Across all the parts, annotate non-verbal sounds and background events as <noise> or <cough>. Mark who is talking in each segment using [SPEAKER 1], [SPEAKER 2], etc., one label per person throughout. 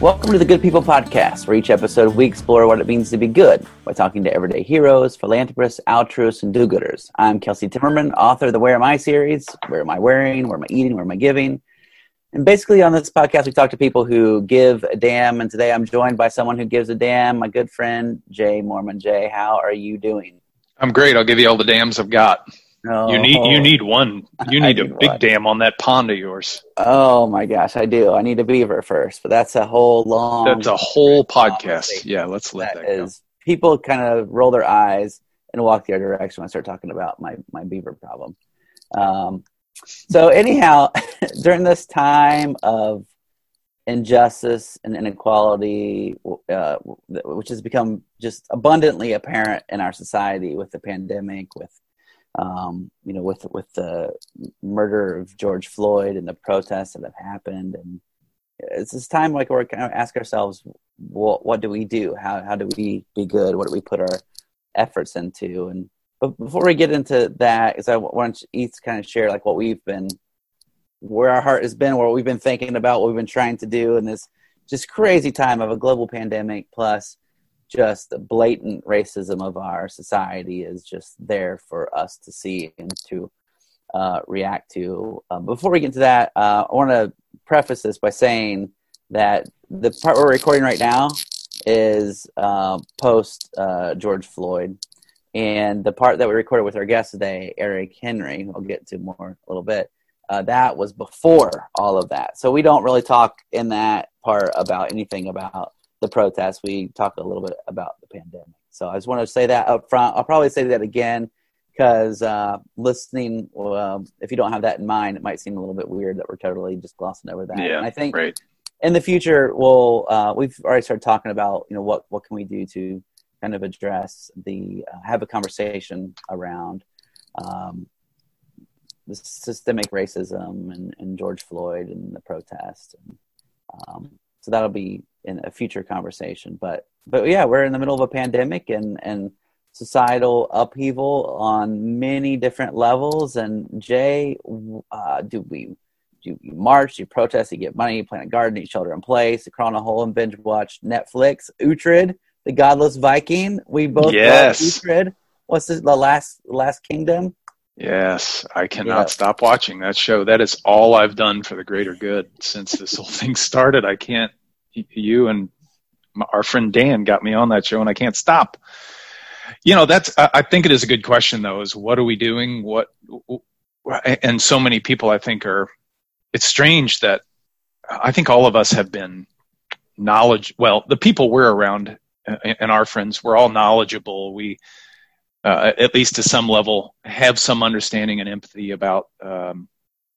[SPEAKER 1] Welcome to the Good People Podcast, where each episode we explore what it means to be good by talking to everyday heroes, philanthropists, altruists, and do gooders. I'm Kelsey Timmerman, author of the Where Am I series. Where am I wearing? Where am I eating? Where am I giving? And basically, on this podcast, we talk to people who give a damn. And today I'm joined by someone who gives a damn, my good friend, Jay Mormon. Jay, how are you doing?
[SPEAKER 2] I'm great. I'll give you all the dams I've got.
[SPEAKER 1] Oh,
[SPEAKER 2] You need you need one. <laughs> You need a big
[SPEAKER 1] one.
[SPEAKER 2] dam on that pond of yours.
[SPEAKER 1] Oh my gosh, I do. I need a beaver first, but that's a whole long.
[SPEAKER 2] That's a whole podcast. Yeah, let's let
[SPEAKER 1] that
[SPEAKER 2] that go.
[SPEAKER 1] people kind of roll their eyes and walk the other direction when I start talking about my my beaver problem. Um, so anyhow, <laughs> during this time of injustice and inequality, uh, which has become just abundantly apparent in our society with the pandemic, with um, you know, with with the murder of George Floyd and the protests that have happened, and it's this time like we're kind of ask ourselves, what what do we do? How how do we be good? What do we put our efforts into? And but before we get into that, is I want each kind of share like what we've been, where our heart has been, what we've been thinking about, what we've been trying to do in this just crazy time of a global pandemic plus just the blatant racism of our society is just there for us to see and to uh, react to. Um, before we get into that, uh, I want to preface this by saying that the part we're recording right now is uh, post uh, George Floyd, and the part that we recorded with our guest today, Eric Henry, who I'll get to more a little bit. Uh, that was before all of that, so we don't really talk in that part about anything about the protests. We talk a little bit about the pandemic. So I just want to say that up front. I'll probably say that again because uh, listening, well, if you don't have that in mind, it might seem a little bit weird that we're totally just glossing over that.
[SPEAKER 2] Yeah,
[SPEAKER 1] and I think
[SPEAKER 2] Right.
[SPEAKER 1] in the future, we'll uh, we've already started talking about you know what what can we do to kind of address the uh, have a conversation around um, the systemic racism and, and George Floyd and the protest. And, um, so that'll be in a future conversation. But but yeah, we're in the middle of a pandemic and and societal upheaval on many different levels. And Jay, uh, do we do you march, do you protest, you get money, you plant a garden, you shelter in place, you crawl in a hole and binge watch Netflix, Uhtred, the Godless Viking. We both
[SPEAKER 2] Yes.
[SPEAKER 1] Uhtred. What's this, the last last kingdom?
[SPEAKER 2] Yes, I cannot
[SPEAKER 1] Yeah.
[SPEAKER 2] stop watching that show. That is all I've done for the greater good since this whole thing started. I can't. You and our friend Dan got me on that show, and I can't stop. You know, that's. I think it is a good question, though. Is what are we doing? What? And so many people, I think, are. It's strange that I think all of us have been knowledge. Well, the people we're around and our friends, we're all knowledgeable. We uh, at least to some level, have some understanding and empathy about um,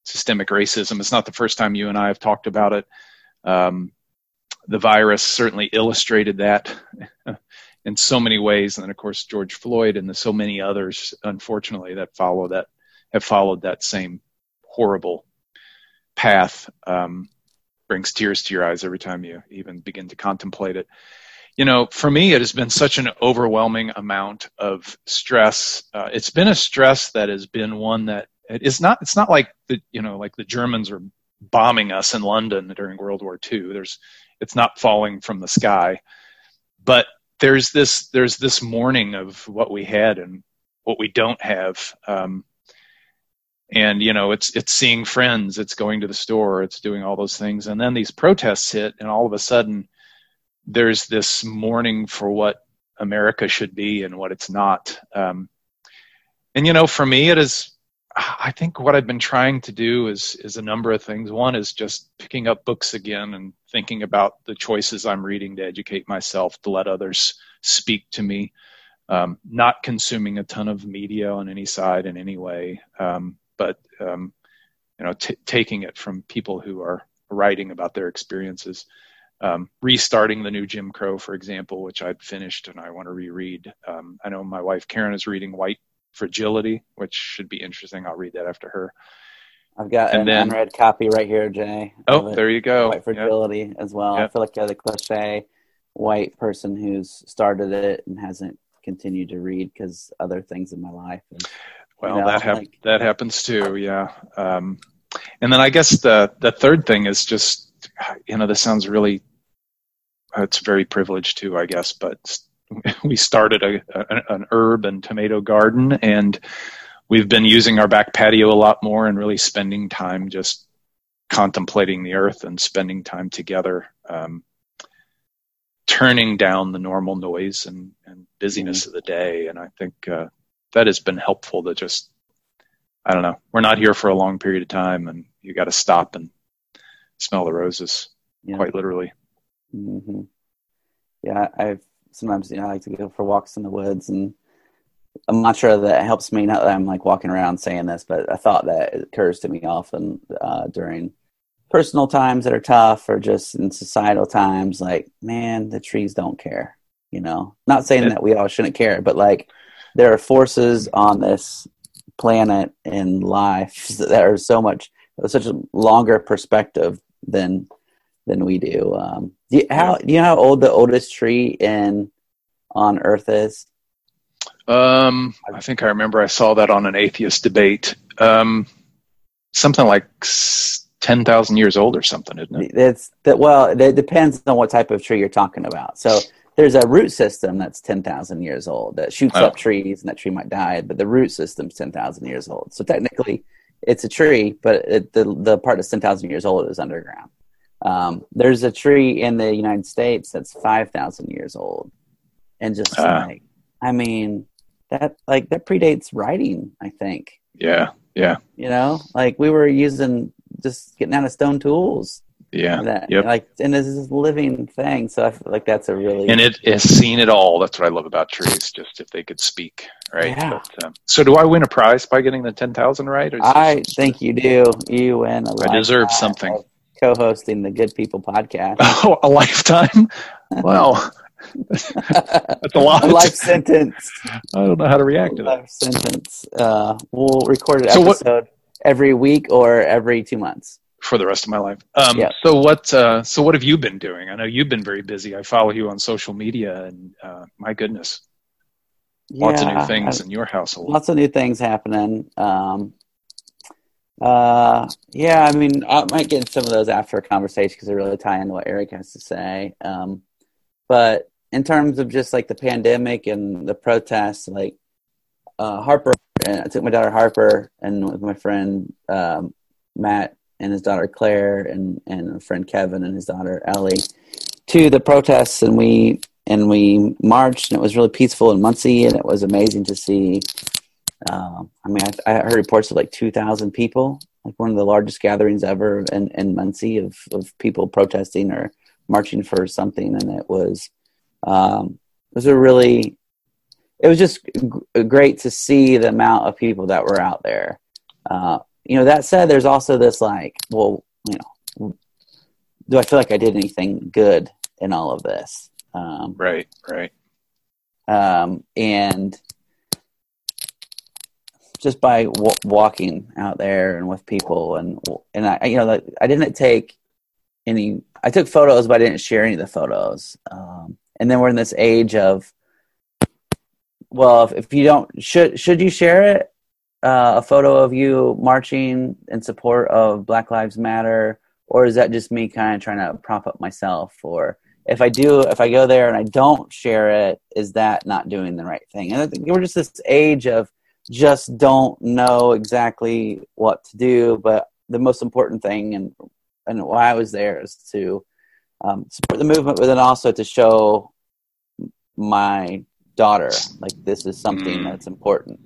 [SPEAKER 2] systemic racism. It's not the first time you and I have talked about it. Um, the virus certainly illustrated that <laughs> in so many ways, and then of course George Floyd and the so many others, unfortunately, that follow that have followed that same horrible path. Um, brings tears to your eyes every time you even begin to contemplate it you know, for me, it has been such an overwhelming amount of stress. Uh, it's been a stress that has been one that it is not. It's not like the you know, like the Germans are bombing us in London during World War II. There's, it's not falling from the sky, but there's this there's this mourning of what we had and what we don't have. Um, and you know, it's it's seeing friends, it's going to the store, it's doing all those things, and then these protests hit, and all of a sudden there's this mourning for what America should be and what it's not. Um, and you know, for me, it is. I think what I've been trying to do is is a number of things. One is just picking up books again and thinking about the choices I'm reading to educate myself, to let others speak to me. Um, not consuming a ton of media on any side in any way, um, but um, you know, t- taking it from people who are writing about their experiences um, restarting the new Jim Crow, for example, which I'd finished and I want to reread. Um, I know my wife Karen is reading White Fragility, which should be interesting. I'll read that after her.
[SPEAKER 1] I've got
[SPEAKER 2] And
[SPEAKER 1] an
[SPEAKER 2] then-
[SPEAKER 1] unread copy right here, Jay.
[SPEAKER 2] Oh, there you go.
[SPEAKER 1] white
[SPEAKER 2] Yep.
[SPEAKER 1] fragility as well. I feel like you're the cliche white person who's started it and hasn't continued to read because other things in my life. And,
[SPEAKER 2] Well,
[SPEAKER 1] you know,
[SPEAKER 2] that hap-
[SPEAKER 1] like-
[SPEAKER 2] that happens too. Yeah. Um, and then I guess the the third thing is just you know this sounds really it's very privileged too, I guess. But <laughs> we started a, a, an herb and tomato garden, and we've been using our back patio a lot more and really spending time just contemplating the earth and spending time together. Um, turning down the normal noise and, and busyness mm-hmm. of the day. And I think uh, that has been helpful to just, I don't know, we're not here for a long period of time and you got to stop and smell the roses, yeah. quite literally.
[SPEAKER 1] Mm-hmm. Yeah, I've sometimes, you know, I like to go for walks in the woods and I'm not sure that helps me. Not that I'm like walking around saying this, but a thought that occurs to me often uh, during personal times that are tough or just in societal times like man the trees don't care you know not saying that we all shouldn't care but like there are forces on this planet in life <laughs> that are so much such a longer perspective than than we do um do you, how do you know how old the oldest tree in on earth is
[SPEAKER 2] um i think i remember i saw that on an atheist debate um something like ten thousand years old or something, isn't it?
[SPEAKER 1] It's that. Well, it depends on what type of tree you're talking about. So there's a root system that's ten thousand years old that shoots oh. up trees, and that tree might die, but the root system's ten thousand years old. So technically, it's a tree, but it, the the part that's ten thousand years old is underground. Um, there's a tree in the United States that's five thousand years old, and just uh, like, I mean, that like that predates writing. I think.
[SPEAKER 2] Yeah, yeah.
[SPEAKER 1] You know, like we were using just getting out of stone tools.
[SPEAKER 2] Yeah.
[SPEAKER 1] That, yep. Like, and this is a living thing. So I feel like that's a really.
[SPEAKER 2] And it has seen it all. That's what I love about trees. Just if they could speak, right?
[SPEAKER 1] Yeah. But,
[SPEAKER 2] um, so do I win a prize by getting the 10,000 right?
[SPEAKER 1] I think you do. You win a
[SPEAKER 2] I deserve something.
[SPEAKER 1] Co-hosting the Good People podcast. <laughs>
[SPEAKER 2] Oh, a lifetime? Well, <laughs> that's a lot.
[SPEAKER 1] A life sentence.
[SPEAKER 2] I don't know how to react to
[SPEAKER 1] that. Life sentence. Uh, we'll record an so episode. What, every week or every two months
[SPEAKER 2] for the rest of my life. Um, yeah. So what? Uh, so what have you been doing? I know you've been very busy. I follow you on social media, and uh, my goodness, yeah, lots of new things I, in your household.
[SPEAKER 1] Lots of new things happening. Um, uh, yeah, I mean, I might get some of those after a conversation because they really tie into what Eric has to say. Um, but in terms of just like the pandemic and the protests, like uh, Harper and I took my daughter Harper and with my friend um, Matt and his daughter Claire and and a friend Kevin and his daughter Ellie to the protests and we and we marched and it was really peaceful in Muncie and it was amazing to see. Um, I mean, I, I, heard reports of like two thousand people, like one of the largest gatherings ever in, in Muncie of of people protesting or marching for something, and it was um, it was a really it was just g- great to see the amount of people that were out there. Uh, you know, that said, there's also this like, well, you know, do I feel like I did anything good in all of this?
[SPEAKER 2] Um, right, right.
[SPEAKER 1] Um, and just by w- walking out there and with people and and I you know like, I didn't take any I took photos but I didn't share any of the photos um, and then we're in this age of well, if, if you don't, should should you share it? Uh, a photo of you marching in support of Black Lives Matter, or is that just me kind of trying to prop up myself? Or if I do, if I go there and I don't share it, is that not doing the right thing? And I think we're just this age of just don't know exactly what to do. But the most important thing, and and why I was there, is to um, support the movement, but then also to show my daughter like this is something mm. that's important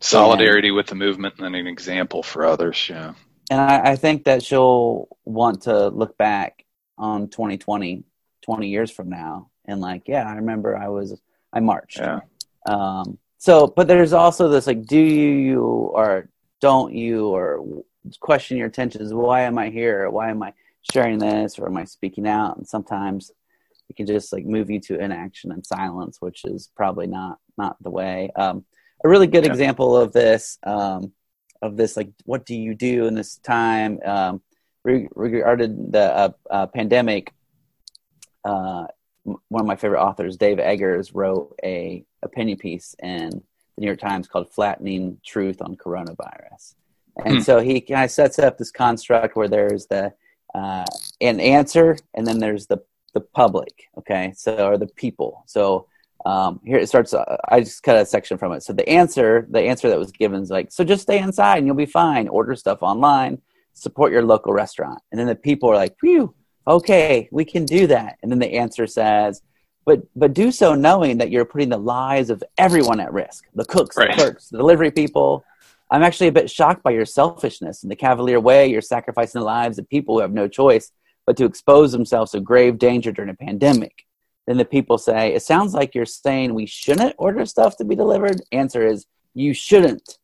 [SPEAKER 2] solidarity and, with the movement and an example for others yeah
[SPEAKER 1] and I, I, think that she'll want to look back on 2020 20 years from now and like yeah i remember i was i marched
[SPEAKER 2] yeah
[SPEAKER 1] um so but there's also this like do you or don't you or question your intentions why am i here why am i sharing this or am i speaking out and sometimes it can just like move you to inaction and silence, which is probably not not the way. Um, a really good yeah. example of this um, of this like what do you do in this time um, regarding the uh, uh, pandemic. Uh, one of my favorite authors, Dave Eggers, wrote a opinion piece in the New York Times called "Flattening Truth on Coronavirus," and hmm. so he kind of sets up this construct where there's the uh, an answer, and then there's the the public. Okay, so or the people. So um, here it starts. Uh, I just cut a section from it. So the answer, the answer that was given is like, so just stay inside and you'll be fine. Order stuff online. Support your local restaurant. And then the people are like, phew, okay, we can do that. And then the answer says, but but do so knowing that you're putting the lives of everyone at risk. The cooks, right. the clerks, the delivery people. I'm actually a bit shocked by your selfishness and the cavalier way you're sacrificing the lives of people who have no choice but to expose themselves to grave danger during a pandemic. Then the people say, It sounds like you're saying we shouldn't order stuff to be delivered. Answer is, You shouldn't,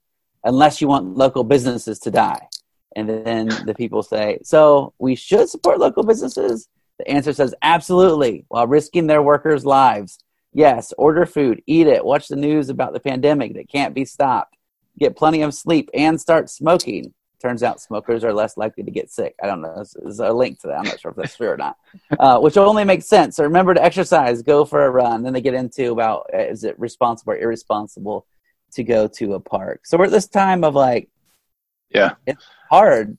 [SPEAKER 1] unless you want local businesses to die. And then the people say, So we should support local businesses? The answer says, Absolutely, while risking their workers' lives. Yes, order food, eat it, watch the news about the pandemic that can't be stopped, get plenty of sleep, and start smoking turns out smokers are less likely to get sick. I don't know. There's, a link to that. I'm not sure if that's true or not, <laughs> uh, which only makes sense. So remember to exercise, go for a run. Then they get into about uh, is it responsible or irresponsible to go to a park. So we're at this time of like,
[SPEAKER 2] yeah,
[SPEAKER 1] it's hard.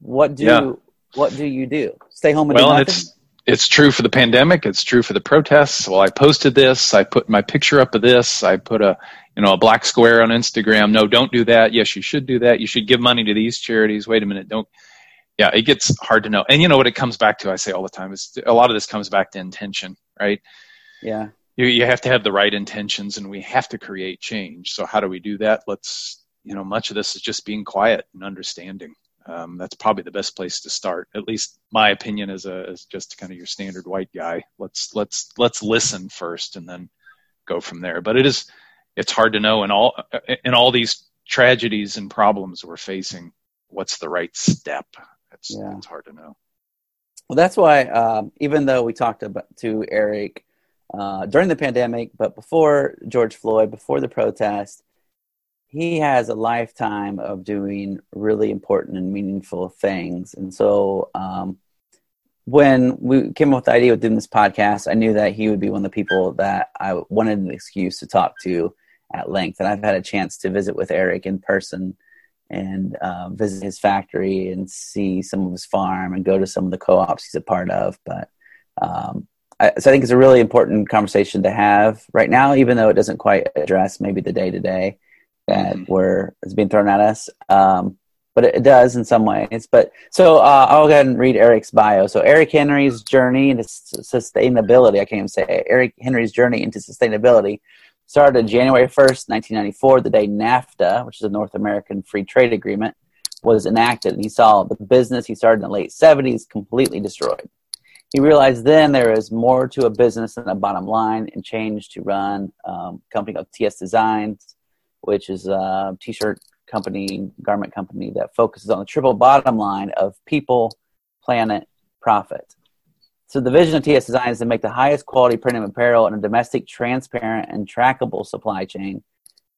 [SPEAKER 1] What do yeah. what do you do? Stay home and
[SPEAKER 2] well,
[SPEAKER 1] do
[SPEAKER 2] nothing? it's it's true for the pandemic. It's true for the protests. Well, I posted this. I put my picture up of this. I put a you know, a black square on Instagram. No, don't do that. Yes, you should do that. You should give money to these charities. Wait a minute. Don't. Yeah, it gets hard to know. And you know what it comes back to? I say all the time is a lot of this comes back to intention, right?
[SPEAKER 1] Yeah.
[SPEAKER 2] You, you have to have the right intentions and we have to create change. So how do we do that? Let's, you know, much of this is just being quiet and understanding. Um, that's probably the best place to start. At least my opinion as a as just kind of your standard white guy. Let's let's let's listen first and then go from there. But it is it's hard to know in all in all these tragedies and problems we're facing what's the right step it's, yeah. it's hard to know
[SPEAKER 1] well that's why um, even though we talked about to eric uh, during the pandemic but before george floyd before the protest he has a lifetime of doing really important and meaningful things and so um, when we came up with the idea of doing this podcast, I knew that he would be one of the people that I wanted an excuse to talk to at length. And I've had a chance to visit with Eric in person and uh, visit his factory and see some of his farm and go to some of the co-ops he's a part of. But um, I, so I think it's a really important conversation to have right now, even though it doesn't quite address maybe the day to day that mm-hmm. we're is being thrown at us. Um, but it, it, does in some ways. But so uh, I'll go ahead and read Eric's bio. So Eric Henry's journey into sustainability. I can't even say it. Eric Henry's journey into sustainability started January 1st, 1994, the day NAFTA, which is a North American Free Trade Agreement, was enacted. And he saw the business he started in the late 70s completely destroyed. He realized then there is more to a business than a bottom line and changed to run um, a company called TS Designs, which is a t shirt company, garment company that focuses on the triple bottom line of people, planet, profit. So the vision of TS Design is to make the highest quality printed apparel in a domestic, transparent, and trackable supply chain.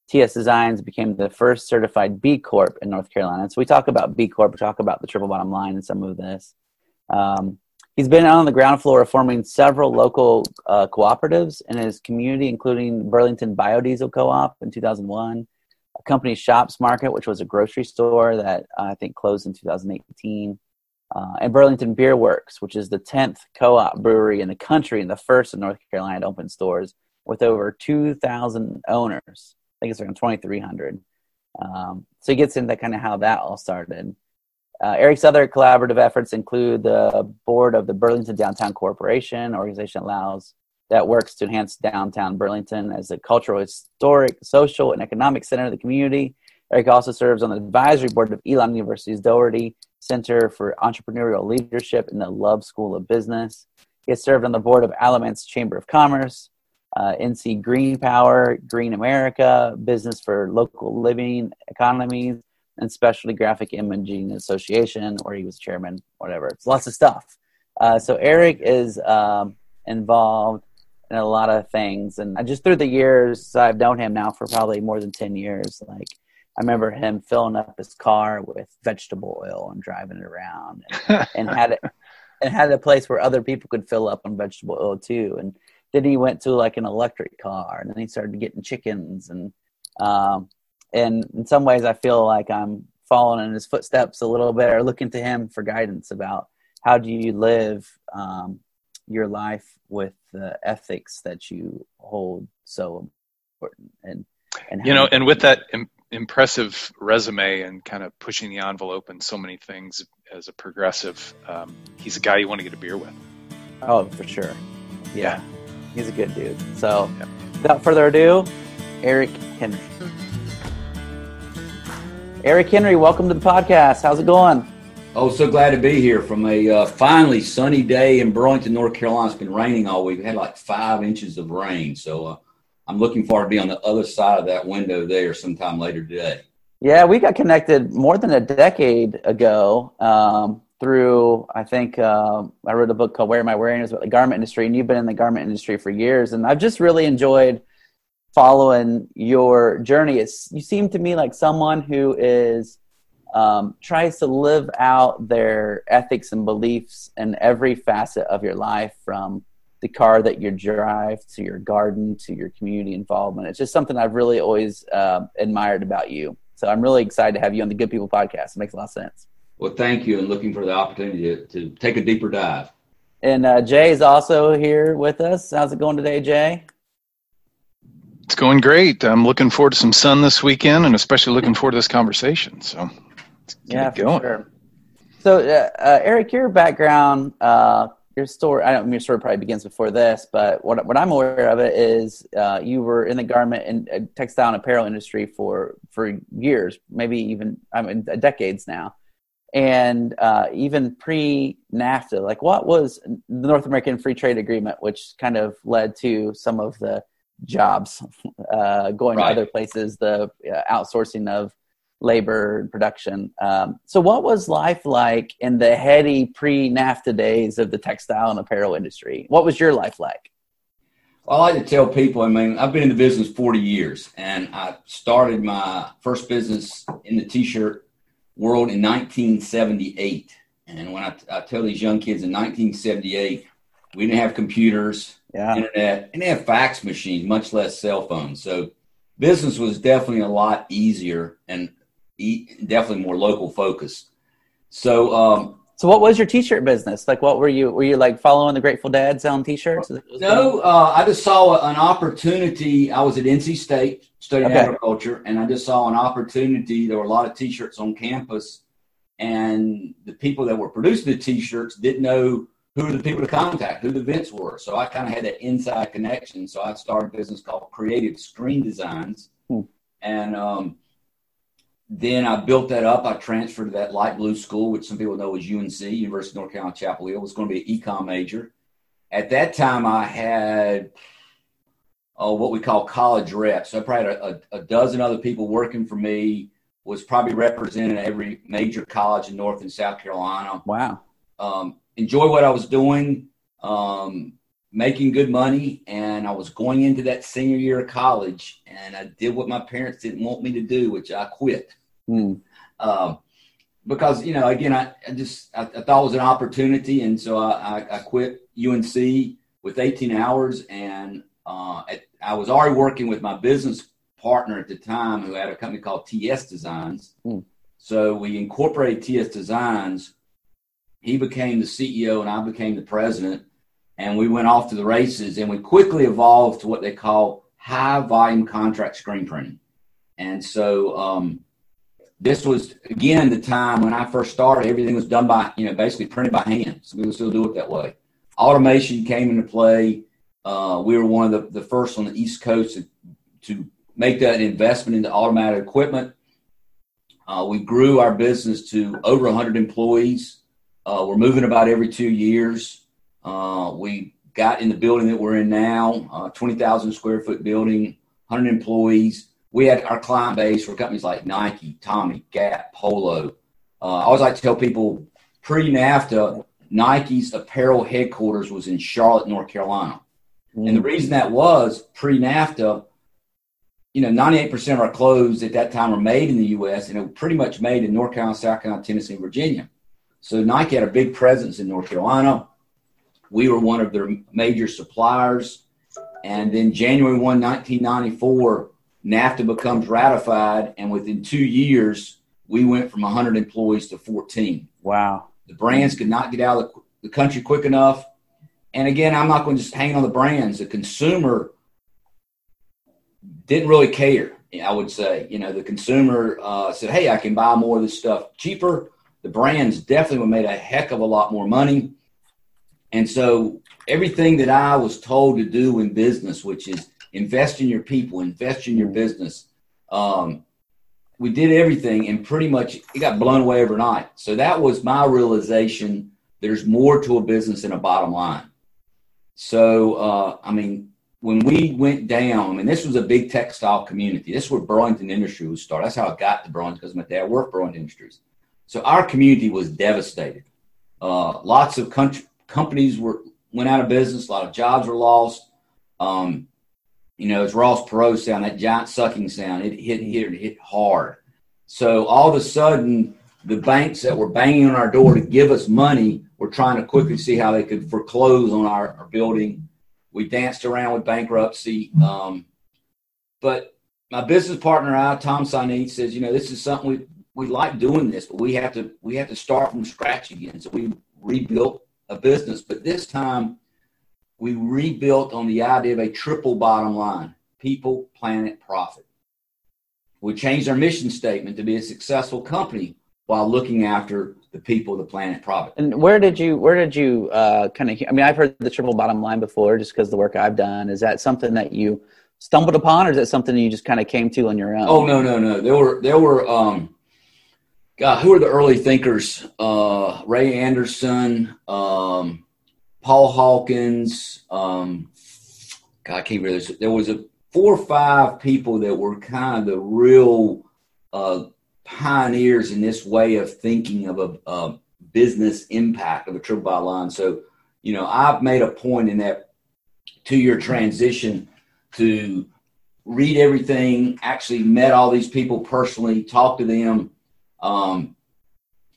[SPEAKER 1] TS Designs became the first certified B Corp in North Carolina. So we talk about B Corp, we talk about the triple bottom line and some of this. Um, he's been on the ground floor forming several local uh, cooperatives in his community, including Burlington Biodiesel Co-op in 2001, a company Shops Market, which was a grocery store that uh, I think closed in 2018 uh, and Burlington Beer Works, which is the 10th co op brewery in the country and the first in North Carolina to open stores with over 2,000 owners. I think it's around 2,300. Um, so he gets into kind of how that all started. Uh, Eric's other collaborative efforts include the board of the Burlington Downtown Corporation, organization allows that works to enhance downtown Burlington as a cultural, historic, social, and economic center of the community. Eric also serves on the advisory board of Elon University's Doherty Center for Entrepreneurial Leadership in the Love School of Business. He has served on the board of Alamance Chamber of Commerce, uh, NC Green Power, Green America, Business for Local Living Economies, and Specialty Graphic Imaging Association, or he was chairman, whatever. It's lots of stuff. Uh, so Eric is um, involved in a lot of things, and just through the years, I've known him now for probably more than ten years. Like I remember him filling up his car with vegetable oil and driving it around, and, <laughs> and had it and had a place where other people could fill up on vegetable oil too. And then he went to like an electric car, and then he started getting chickens, and um, and in some ways, I feel like I'm following in his footsteps a little bit, or looking to him for guidance about how do you live um, your life with the ethics that you hold so important and
[SPEAKER 2] and you know and with that Im- impressive resume and kind of pushing the envelope in so many things as a progressive um, he's a guy you want to get a beer with.
[SPEAKER 1] Oh for sure. Yeah, yeah. he's a good dude. So yeah. without further ado eric henry eric henry welcome to the podcast how's it going
[SPEAKER 3] Oh, so glad to be here from a uh, finally sunny day in Burlington, North Carolina. It's been raining all week. We had like five inches of rain. So uh, I'm looking forward to be on the other side of that window there sometime later today.
[SPEAKER 1] Yeah, we got connected more than a decade ago um, through, I think, uh, I wrote a book called Where Am I Wearing? It was about the garment industry, and you've been in the garment industry for years. And I've just really enjoyed following your journey. It's, you seem to me like someone who is um, tries to live out their ethics and beliefs in every facet of your life from the car that you drive to your garden to your community involvement. It's just something I've really always uh, admired about you. So I'm really excited to have you on the Good People podcast. It makes a lot of sense.
[SPEAKER 3] Well, thank you, and looking for the opportunity to, to take a deeper dive.
[SPEAKER 1] And uh, Jay is also here with us. How's it going today, Jay?
[SPEAKER 2] It's going great. I'm looking forward to some sun this weekend, and especially looking forward to this conversation. So
[SPEAKER 1] yeah, for sure. So, uh, uh, Eric, your background, uh, your story, I don't your story probably begins before this, but what, what I'm aware of it is uh, you were in the garment and uh, textile and apparel industry for, for years, maybe even, I mean, decades now. And uh, even pre NAFTA, like what was the North American Free Trade Agreement, which kind of led to some of the jobs going right. to other places, the outsourcing of labor and production. Um, so, what was life like in the heady pre NAFTA days of the textile and apparel industry? What was your life like?
[SPEAKER 3] Well, I like to tell people, I mean, I've been in the business 40 years, and I started my first business in the t shirt world in 1978. And when I, I tell these young kids in 1978, we didn't have computers, yeah. internet, and they have fax machines, much less cell phones. So business was definitely a lot easier and definitely more local focused. So, um,
[SPEAKER 1] so what was your T-shirt business? Like, what were you? Were you like following the Grateful Dead selling T-shirts?
[SPEAKER 3] No, uh, I just saw an opportunity. I was at NC State studying okay. agriculture, and I just saw an opportunity. There were a lot of T-shirts on campus, and the people that were producing the T-shirts didn't know who were the people to contact, who the events were. So I kind of had that inside connection. So I started a business called Creative Screen Designs, hmm. and um, then I built that up. I transferred to that light blue school, which some people know as UNC, University of North Carolina Chapel Hill. It was going to be an econ major. At that time, I had uh, what we call college reps. So I probably had a, a, dozen other people working for me. Was probably representing every major college in North and South Carolina.
[SPEAKER 1] Wow.
[SPEAKER 3] Um, enjoy what I was doing, um, making good money, and I was going into that senior year of college, and I did what my parents didn't want me to do, which I quit. Mm. Um, because you know, again, I, I just I, I, thought it was an opportunity, and so I, I, I quit UNC with 18 hours, and uh, at, I was already working with my business partner at the time, who had a company called TS Designs. Mm. So we incorporated TS Designs. He became the CEO, and I became the president, and we went off to the races. And we quickly evolved to what they call high volume contract screen printing. And so um, this was again the time when I first started. Everything was done by you know basically printed by hand. So we would still do it that way. Automation came into play. Uh, we were one of the, the first on the East Coast to, to make that investment into automatic equipment. Uh, we grew our business to over 100 employees. Uh, we're moving about every two years. Uh, we got in the building that we're in now, uh, 20,000 square foot building, 100 employees we had our client base for companies like Nike, Tommy, Gap, Polo. Uh, I always like to tell people pre NAFTA, Nike's apparel headquarters was in Charlotte, North Carolina. Mm. And the reason that was pre NAFTA, you know, 98% of our clothes at that time were made in the U.S. and it was pretty much made in North Carolina, South Carolina, Tennessee, Virginia. So Nike had a big presence in North Carolina. We were one of their major suppliers. And then January 1, 1994, NAFTA becomes ratified, and within two years, we went from 100 employees to 14.
[SPEAKER 1] Wow.
[SPEAKER 3] The brands could not get out of the country quick enough. and again, I'm not going to just hang on the brands. The consumer didn't really care. I would say, you know, the consumer uh, said, "Hey, I can buy more of this stuff cheaper." The brands definitely made a heck of a lot more money, and so everything that I was told to do in business, which is invest in your people, invest in your business, um, we did everything, and pretty much it got blown away overnight. So that was my realization. There's more to a business than a bottom line. So, uh, I mean, when we went down, and this was a big textile community. This is where Burlington Industries started. That's how I got to Burlington because my dad worked for Burlington Industries. So our community was devastated. Uh, lots of country, companies were went out of business. A lot of jobs were lost. Um, you know, it's Ross Perot sound, that giant sucking sound. It hit here, it hit hard. So all of a sudden, the banks that were banging on our door to give us money were trying to quickly see how they could foreclose on our, our building we danced around with bankruptcy. Um, but my business partner, I, Tom Sineath, says, you know, this is something we, we like doing this, but we have to we have to start from scratch again. So we rebuilt a business, but this time we rebuilt on the idea of a triple bottom line: people, planet, profit. We changed our mission statement to be a successful company while looking after the people, the planet, profit.
[SPEAKER 1] And where did you where did you uh, kind of? I mean, I've heard the triple bottom line before, just because the work I've done. Is that something that you stumbled upon, or is that something you just kind of came to on your own?
[SPEAKER 3] Oh no, no, no. There were there were um, God, who are the early thinkers? Uh, Ray Anderson, um, Paul Hawkins. Um, God, I can't remember. There was a four or five people that were kind of the real uh, pioneers in this way of thinking of a, a business impact of a triple bottom line. So, you know, I've made a point in that two year transition to read everything, actually met all these people personally, talked to them. Um,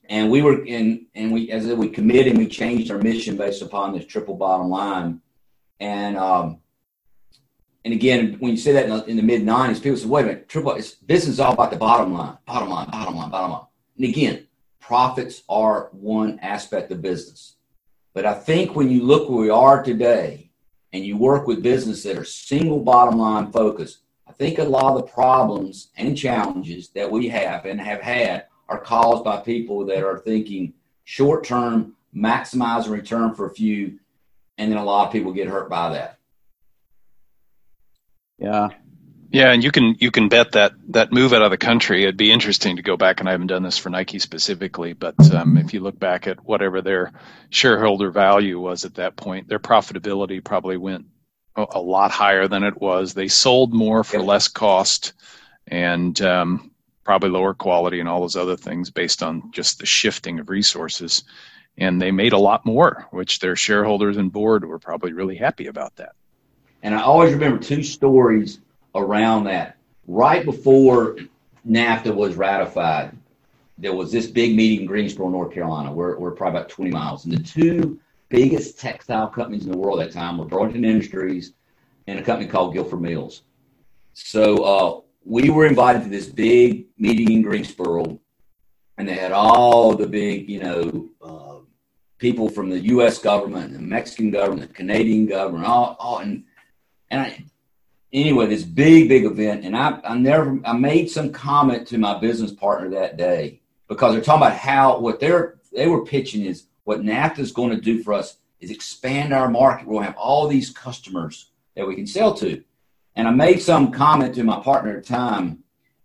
[SPEAKER 3] and we were in, and we, as we committed, we changed our mission based upon this triple bottom line. And, um, and again, when you say that in the, in the mid '90s, people say, "Wait a minute, triple it's business is all about the bottom line, bottom line, bottom line, bottom line." And again, profits are one aspect of business, but I think when you look where we are today, and you work with business that are single bottom line focused, I think a lot of the problems and challenges that we have and have had are caused by people that are thinking short term, maximize a return for a few, and then a lot of people get hurt by that.
[SPEAKER 1] Yeah.
[SPEAKER 2] Yeah, and you can you can bet that that move out of the country. It'd be interesting to go back, and I haven't done this for Nike specifically, but um, if you look back at whatever their shareholder value was at that point, their profitability probably went a, a lot higher than it was. They sold more for less cost, and um, probably lower quality, and all those other things based on just the shifting of resources. And they made a lot more, which their shareholders and board were probably really happy about that.
[SPEAKER 3] And I always remember two stories around that. Right before NAFTA was ratified, there was this big meeting in Greensboro, North Carolina. We're, we're probably about 20 miles. And the two biggest textile companies in the world at that time were Burlington Industries and a company called Guilford Mills. So uh, we were invited to this big meeting in Greensboro, and they had all the big, you know, uh, people from the U.S. government, the Mexican government, the Canadian government, all, all and and I, anyway, this big, big event, and I, I never, I made some comment to my business partner that day because they're talking about how what they're they were pitching is what NAFTA is going to do for us is expand our market. We'll have all these customers that we can sell to. And I made some comment to my partner at the time.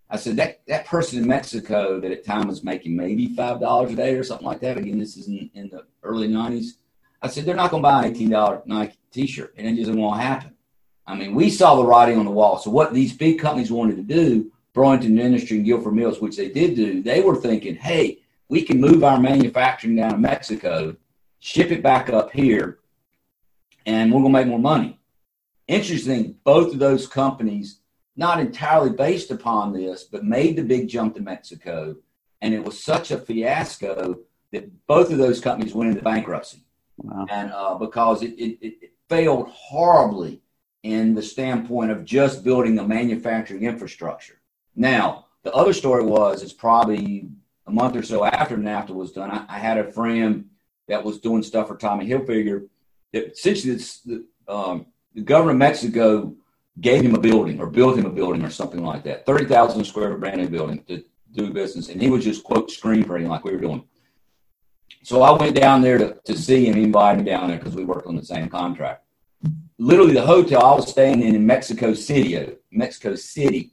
[SPEAKER 3] I said that that person in Mexico that at the time was making maybe five dollars a day or something like that. Again, this is in, in the early nineties. I said they're not going to buy an eighteen dollar Nike T-shirt, and it just won't happen. I mean, we saw the writing on the wall. So what these big companies wanted to do, Burlington Industry and Guilford Mills, which they did do, they were thinking, hey, we can move our manufacturing down to Mexico, ship it back up here, and we're going to make more money. Interesting, both of those companies, not entirely based upon this, but made the big jump to Mexico. And it was such a fiasco that both of those companies went into bankruptcy. Wow. And uh, because it, it, it failed horribly in the standpoint of just building a manufacturing infrastructure. Now, the other story was it's probably a month or so after NAFTA was done. I, I had a friend that was doing stuff for Tommy Hilfiger, that essentially it's the, um, the government of Mexico gave him a building or built him a building or something like that, thirty thousand square foot brand new building to do business, and he was just quote screen printing like we were doing. So I went down there to, to see him. He invited me down there because we worked on the same contract. Literally, the hotel I was staying in in Mexico City, uh, Mexico City,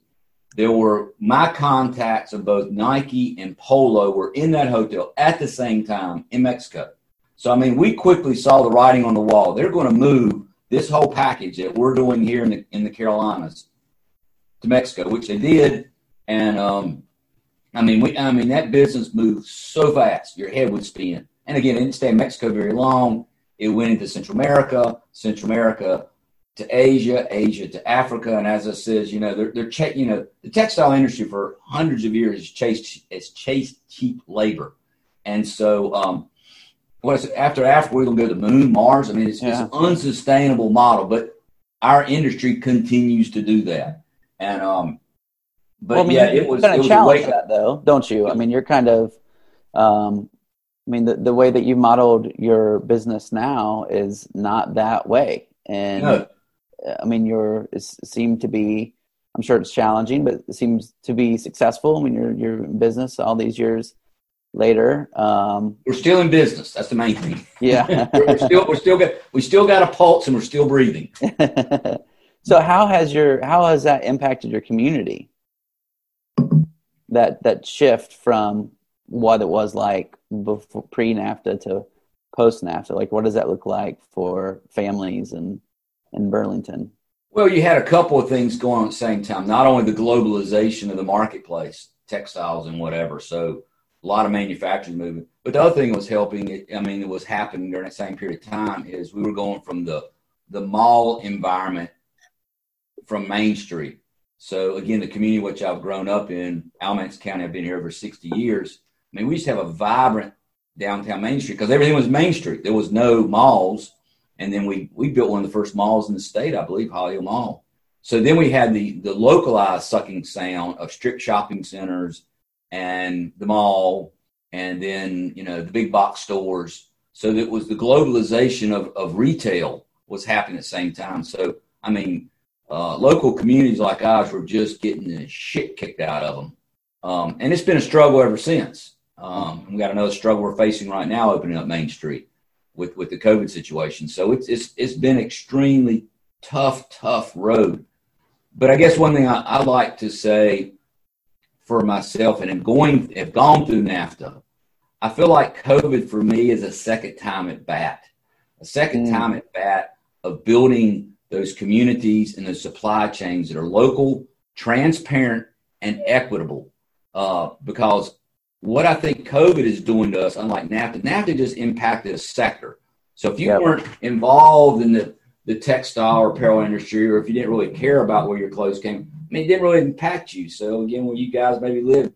[SPEAKER 3] there were my contacts of both Nike and Polo were in that hotel at the same time in Mexico. So I mean, we quickly saw the writing on the wall. They're going to move this whole package that we're doing here in the in the Carolinas to Mexico, which they did, and um, I mean, we, I mean, that business moved so fast, your head would spin. And again, it didn't stay in Mexico very long. It went into Central America, Central America to Asia, Asia to Africa. And as I says, you know, they're, they're ch- you know, the textile industry for hundreds of years has chased, has chased cheap labor. And so, um, what is it, after Africa, we're going to go to the moon, Mars. I mean, it's, yeah. it's an unsustainable model, but our industry continues to do that. And, um, but well, I mean, yeah, it was
[SPEAKER 1] kind of challenge that though, don't you? I mean, you're kind of, um, I mean, the, the way that you modeled your business now is not that way. And no. I mean, you're, it seemed to be, I'm sure it's challenging, but it seems to be successful. I mean, you're, you're in business all these years later. Um,
[SPEAKER 3] we're still in business. That's the main thing. <laughs>
[SPEAKER 1] Yeah. <laughs>
[SPEAKER 3] we're still, we're still got, we still got a pulse and we're still breathing. <laughs>
[SPEAKER 1] so how has your, how has that impacted your community? that that shift from what it was like before pre NAFTA to post NAFTA? Like, what does that look like for families and in Burlington?
[SPEAKER 3] Well, you had a couple of things going on at the same time. Not only the globalization of the marketplace, textiles and whatever. So a lot of manufacturing movement. But the other thing that was helping. I mean, it was happening during that same period of time is we were going from the the mall environment from Main Street so again, the community which I've grown up in, Alamance County, I've been here over 60 years. I mean, we used to have a vibrant downtown Main Street because everything was Main Street. There was no malls. And then we, we built one of the first malls in the state, I believe, Holly Hill Mall. So then we had the, the localized sucking sound of strip shopping centers and the mall and then, you know, the big box stores. So it was the globalization of, of retail was happening at the same time. So, I mean, uh, local communities like ours were just getting the shit kicked out of them. Um, and it's been a struggle ever since. Um, we got another struggle we're facing right now opening up Main Street with, with the COVID situation. So it's, it's, it's been extremely tough, tough road. But I guess one thing I, I like to say for myself and I'm going, have gone through NAFTA, I feel like COVID for me is a second time at bat, a second mm. time at bat of building those communities and those supply chains that are local, transparent, and equitable. Uh, because what I think COVID is doing to us, unlike NAFTA, NAFTA just impacted a sector. So if you yep. weren't involved in the, the textile or apparel industry, or if you didn't really care about where your clothes came, mean, it didn't really impact you. So again, where you guys maybe lived,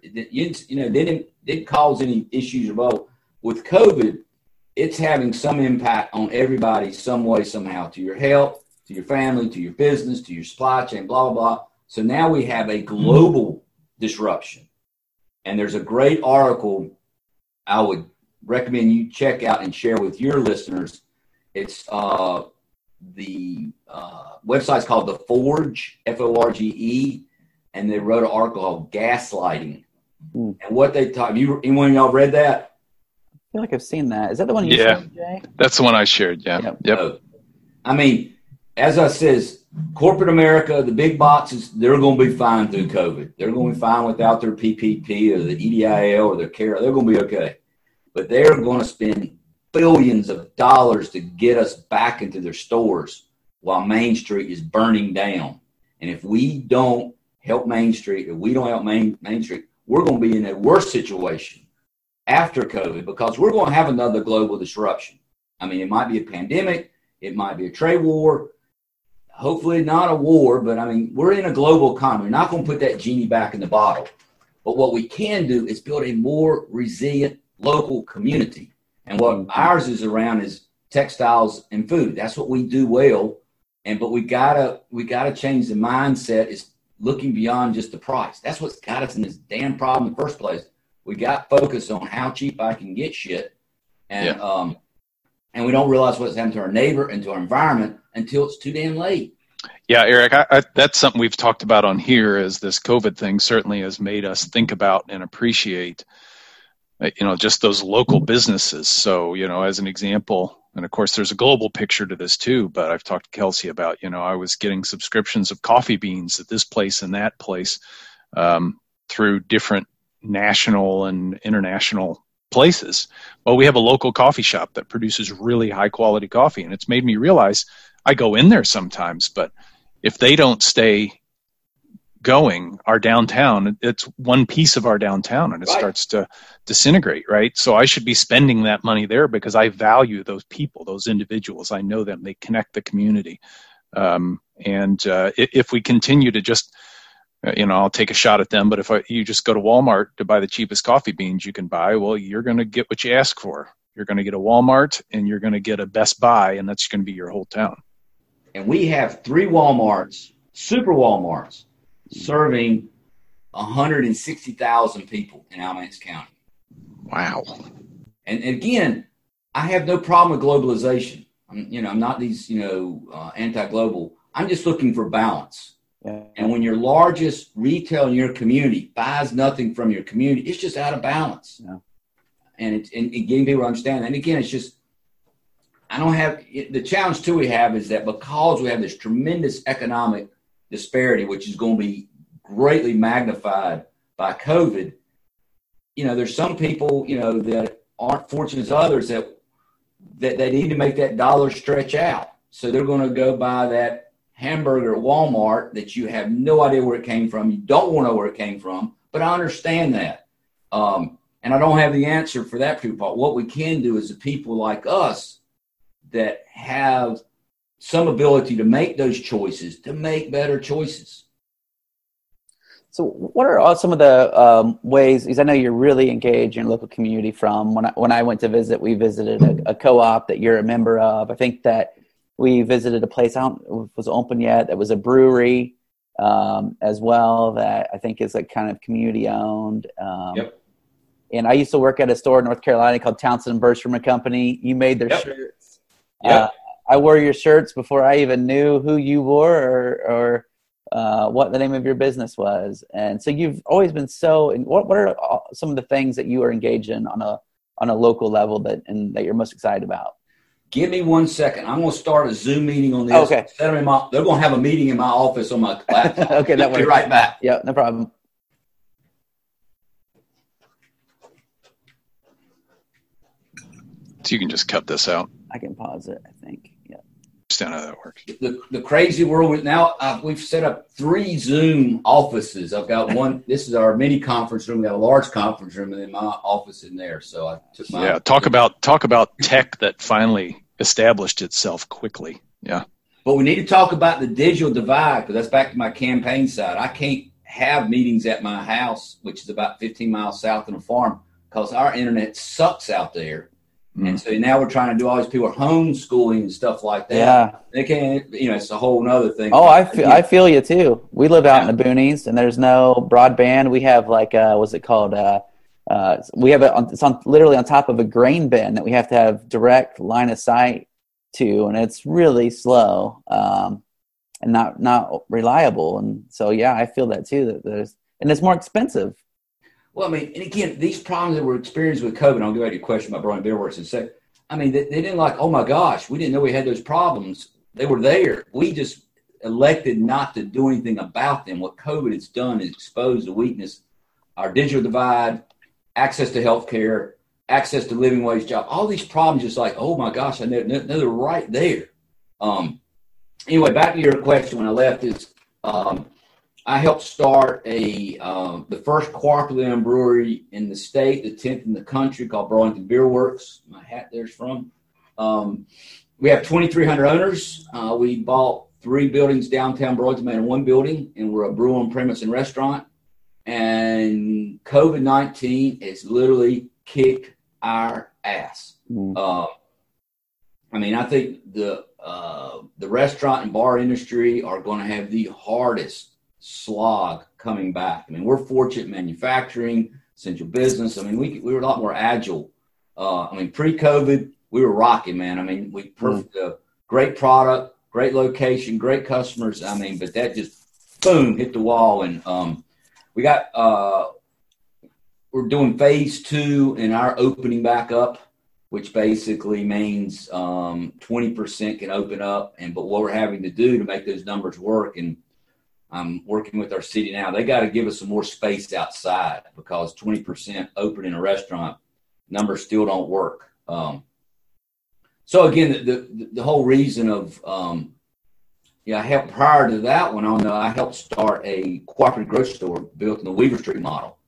[SPEAKER 3] you, you know, didn't didn't cause any issues at all with COVID it's having some impact on everybody some way, somehow, to your health, to your family, to your business, to your supply chain, blah, blah, blah. So now we have a global disruption. And there's a great article I would recommend you check out and share with your listeners. It's uh, the uh, website's called The Forge, F O R G E, and they wrote an article called Gaslighting. Mm. And what they talk, you anyone of y'all read that?
[SPEAKER 1] I feel like I've seen that. Is that the one you
[SPEAKER 2] yeah, shared, Jay? That's the one I shared. Yeah. Yep. yep. Uh,
[SPEAKER 3] I mean, as I says, corporate America, the big boxes, they're going to be fine through COVID. They're going to be fine without their PPP or the EIDL or their care. They're going to be okay. But they're going to spend billions of dollars to get us back into their stores while Main Street is burning down. And if we don't help Main Street, if we don't help Main, Main Street, we're going to be in a worse situation after COVID because we're going to have another global disruption. I mean, it might be a pandemic, it might be a trade war, hopefully not a war, but I mean, we're in a global economy. We're not going to put that genie back in the bottle. But what we can do is build a more resilient local community. And what mm-hmm. ours is around is textiles and food. That's what we do well. And but we gotta we gotta change the mindset is looking beyond just the price. That's what's got us in this damn problem in the first place we got focused on how cheap I can get shit. And yeah. um, and we don't realize what's happened to our neighbor and to our environment until it's too damn late.
[SPEAKER 2] Yeah, Eric, I, I, that's something we've talked about on here. Is this COVID thing certainly has made us think about and appreciate, you know, just those local businesses. So, you know, as an example, and of course, there's a global picture to this too. But I've talked to Kelsey about, you know, I was getting subscriptions of coffee beans at this place and that place um, through different national and international places. Well, we have a local coffee shop that produces really high quality coffee, and it's made me realize I go in there sometimes, but if they don't stay going, our downtown, it's one piece of our downtown and it right. starts to disintegrate, right? So I should be spending that money there because I value those people, those individuals. I know them, they connect the community. Um, and uh, if we continue to just, uh, you know, I'll take a shot at them, but if I, you just go to Walmart to buy the cheapest coffee beans you can buy, well, you're going to get what you ask for. You're going to get a Walmart and you're going to get a Best Buy, and that's going to be your whole town
[SPEAKER 3] and we have three Walmarts, super Walmarts, serving 160,000 people in Alamance County.
[SPEAKER 2] Wow.
[SPEAKER 3] And, again, I have no problem with globalization. I'm, you know, I'm not these, you know, uh, anti-global. I'm just looking for balance. Yeah. And when your largest retail in your community buys nothing from your community, it's just out of balance. Yeah. And it's and, and getting people to understand. And again, it's just I don't have the challenge too. We have is that because we have this tremendous economic disparity, which is going to be greatly magnified by COVID. You know, there's some people you know that aren't fortunate as others that that they need to make that dollar stretch out. So they're going to go buy that hamburger at Walmart that you have no idea where it came from. You don't want to know where it came from, but I understand that. Um, and I don't have the answer for that people. What we can do is the people like us that have some ability to make those choices, to make better choices.
[SPEAKER 1] So, what are some of the um, ways? Because I know you're really engaged in local community. From when I, when I went to visit, we visited a, a co-op that you're a member of. I think that we visited a place I don't was open yet. That was a brewery um, as well. That I think is like kind of community owned. Um, yep. And I used to work at a store in North Carolina called Townsend and Bergstrom and Company. You made their yep. shirts yeah. Uh, I wore your shirts before I even knew who you were or, or uh, what the name of your business was. And so you've always been so. What what are some of the things that you are engaged in on a on a local level that and that you're most excited about?
[SPEAKER 3] Give me one second. I'm going to start a Zoom meeting on this. Okay. My, they're going to have a meeting in my office on my laptop. <laughs>
[SPEAKER 1] okay, that
[SPEAKER 3] works. Be right back.
[SPEAKER 1] Yeah, no problem.
[SPEAKER 2] So you can just cut this out.
[SPEAKER 1] I can pause it. I think.
[SPEAKER 2] Understand how that works.
[SPEAKER 3] The, the crazy world now. Uh, we've set up three Zoom offices. I've got one. this is our mini conference room. We got a large conference room, and then my office in there. So I took my.
[SPEAKER 2] Yeah. Talk about talk about tech that finally established itself quickly. Yeah.
[SPEAKER 3] But we need to talk about the digital divide because that's back to my campaign side. I can't have meetings at my house, which is about 15 miles south of the farm, because our internet sucks out there. Mm. And so now we're trying to do all these people are homeschooling and stuff like that.
[SPEAKER 1] Yeah.
[SPEAKER 3] They can't, you know, it's a whole nother thing.
[SPEAKER 1] Oh, I feel, I feel you too. We live out yeah. in the boonies and there's no broadband. We have like, uh, what's it called? Uh, uh, we have it on, it's on literally on top of a grain bin that we have to have direct line of sight to, and it's really slow um, and not not reliable. And so, yeah, I feel that too. That there's and it's more expensive.
[SPEAKER 3] Well, I mean, and again, these problems that we're experiencing with COVID, I'll get back to your question about Brian Beerworks and say, I mean, they, they didn't like, oh my gosh, we didn't know we had those problems. They were there. We just elected not to do anything about them. What COVID has done is expose the weakness, our digital divide, access to health care, access to living wage job, all these problems, just like, oh my gosh, I know, know they're right there. Um, anyway, back to your question when I left is um, I helped start a um, the first cooperatively brewery in the state, the tenth in the country, called Burlington Beer Works. My hat there's from. Um, we have 2,300 owners. Uh, we bought three buildings downtown Burlington, made one building, and we're a brew on premise and restaurant. And COVID 19 has literally kicked our ass. Mm. Uh, I mean, I think the uh, the restaurant and bar industry are going to have the hardest slog coming back. I mean, we're fortunate manufacturing, central business. I mean, we, we were a lot more agile. Uh, I mean, pre COVID, we were rocking, man. I mean, we perfect, uh, great product, great location, great customers. I mean, but that just boom hit the wall, and um, we got uh, we're doing phase two in our opening back up, which basically means um, 20% can open up. And but what we're having to do to make those numbers work, and I'm working with our city now, they got to give us some more space outside because 20% open in a restaurant numbers still don't work. Um, so again, the, the, the whole reason of um, yeah, I helped prior to that one on. Uh, I helped start a cooperative grocery store built in the Weaver Street model.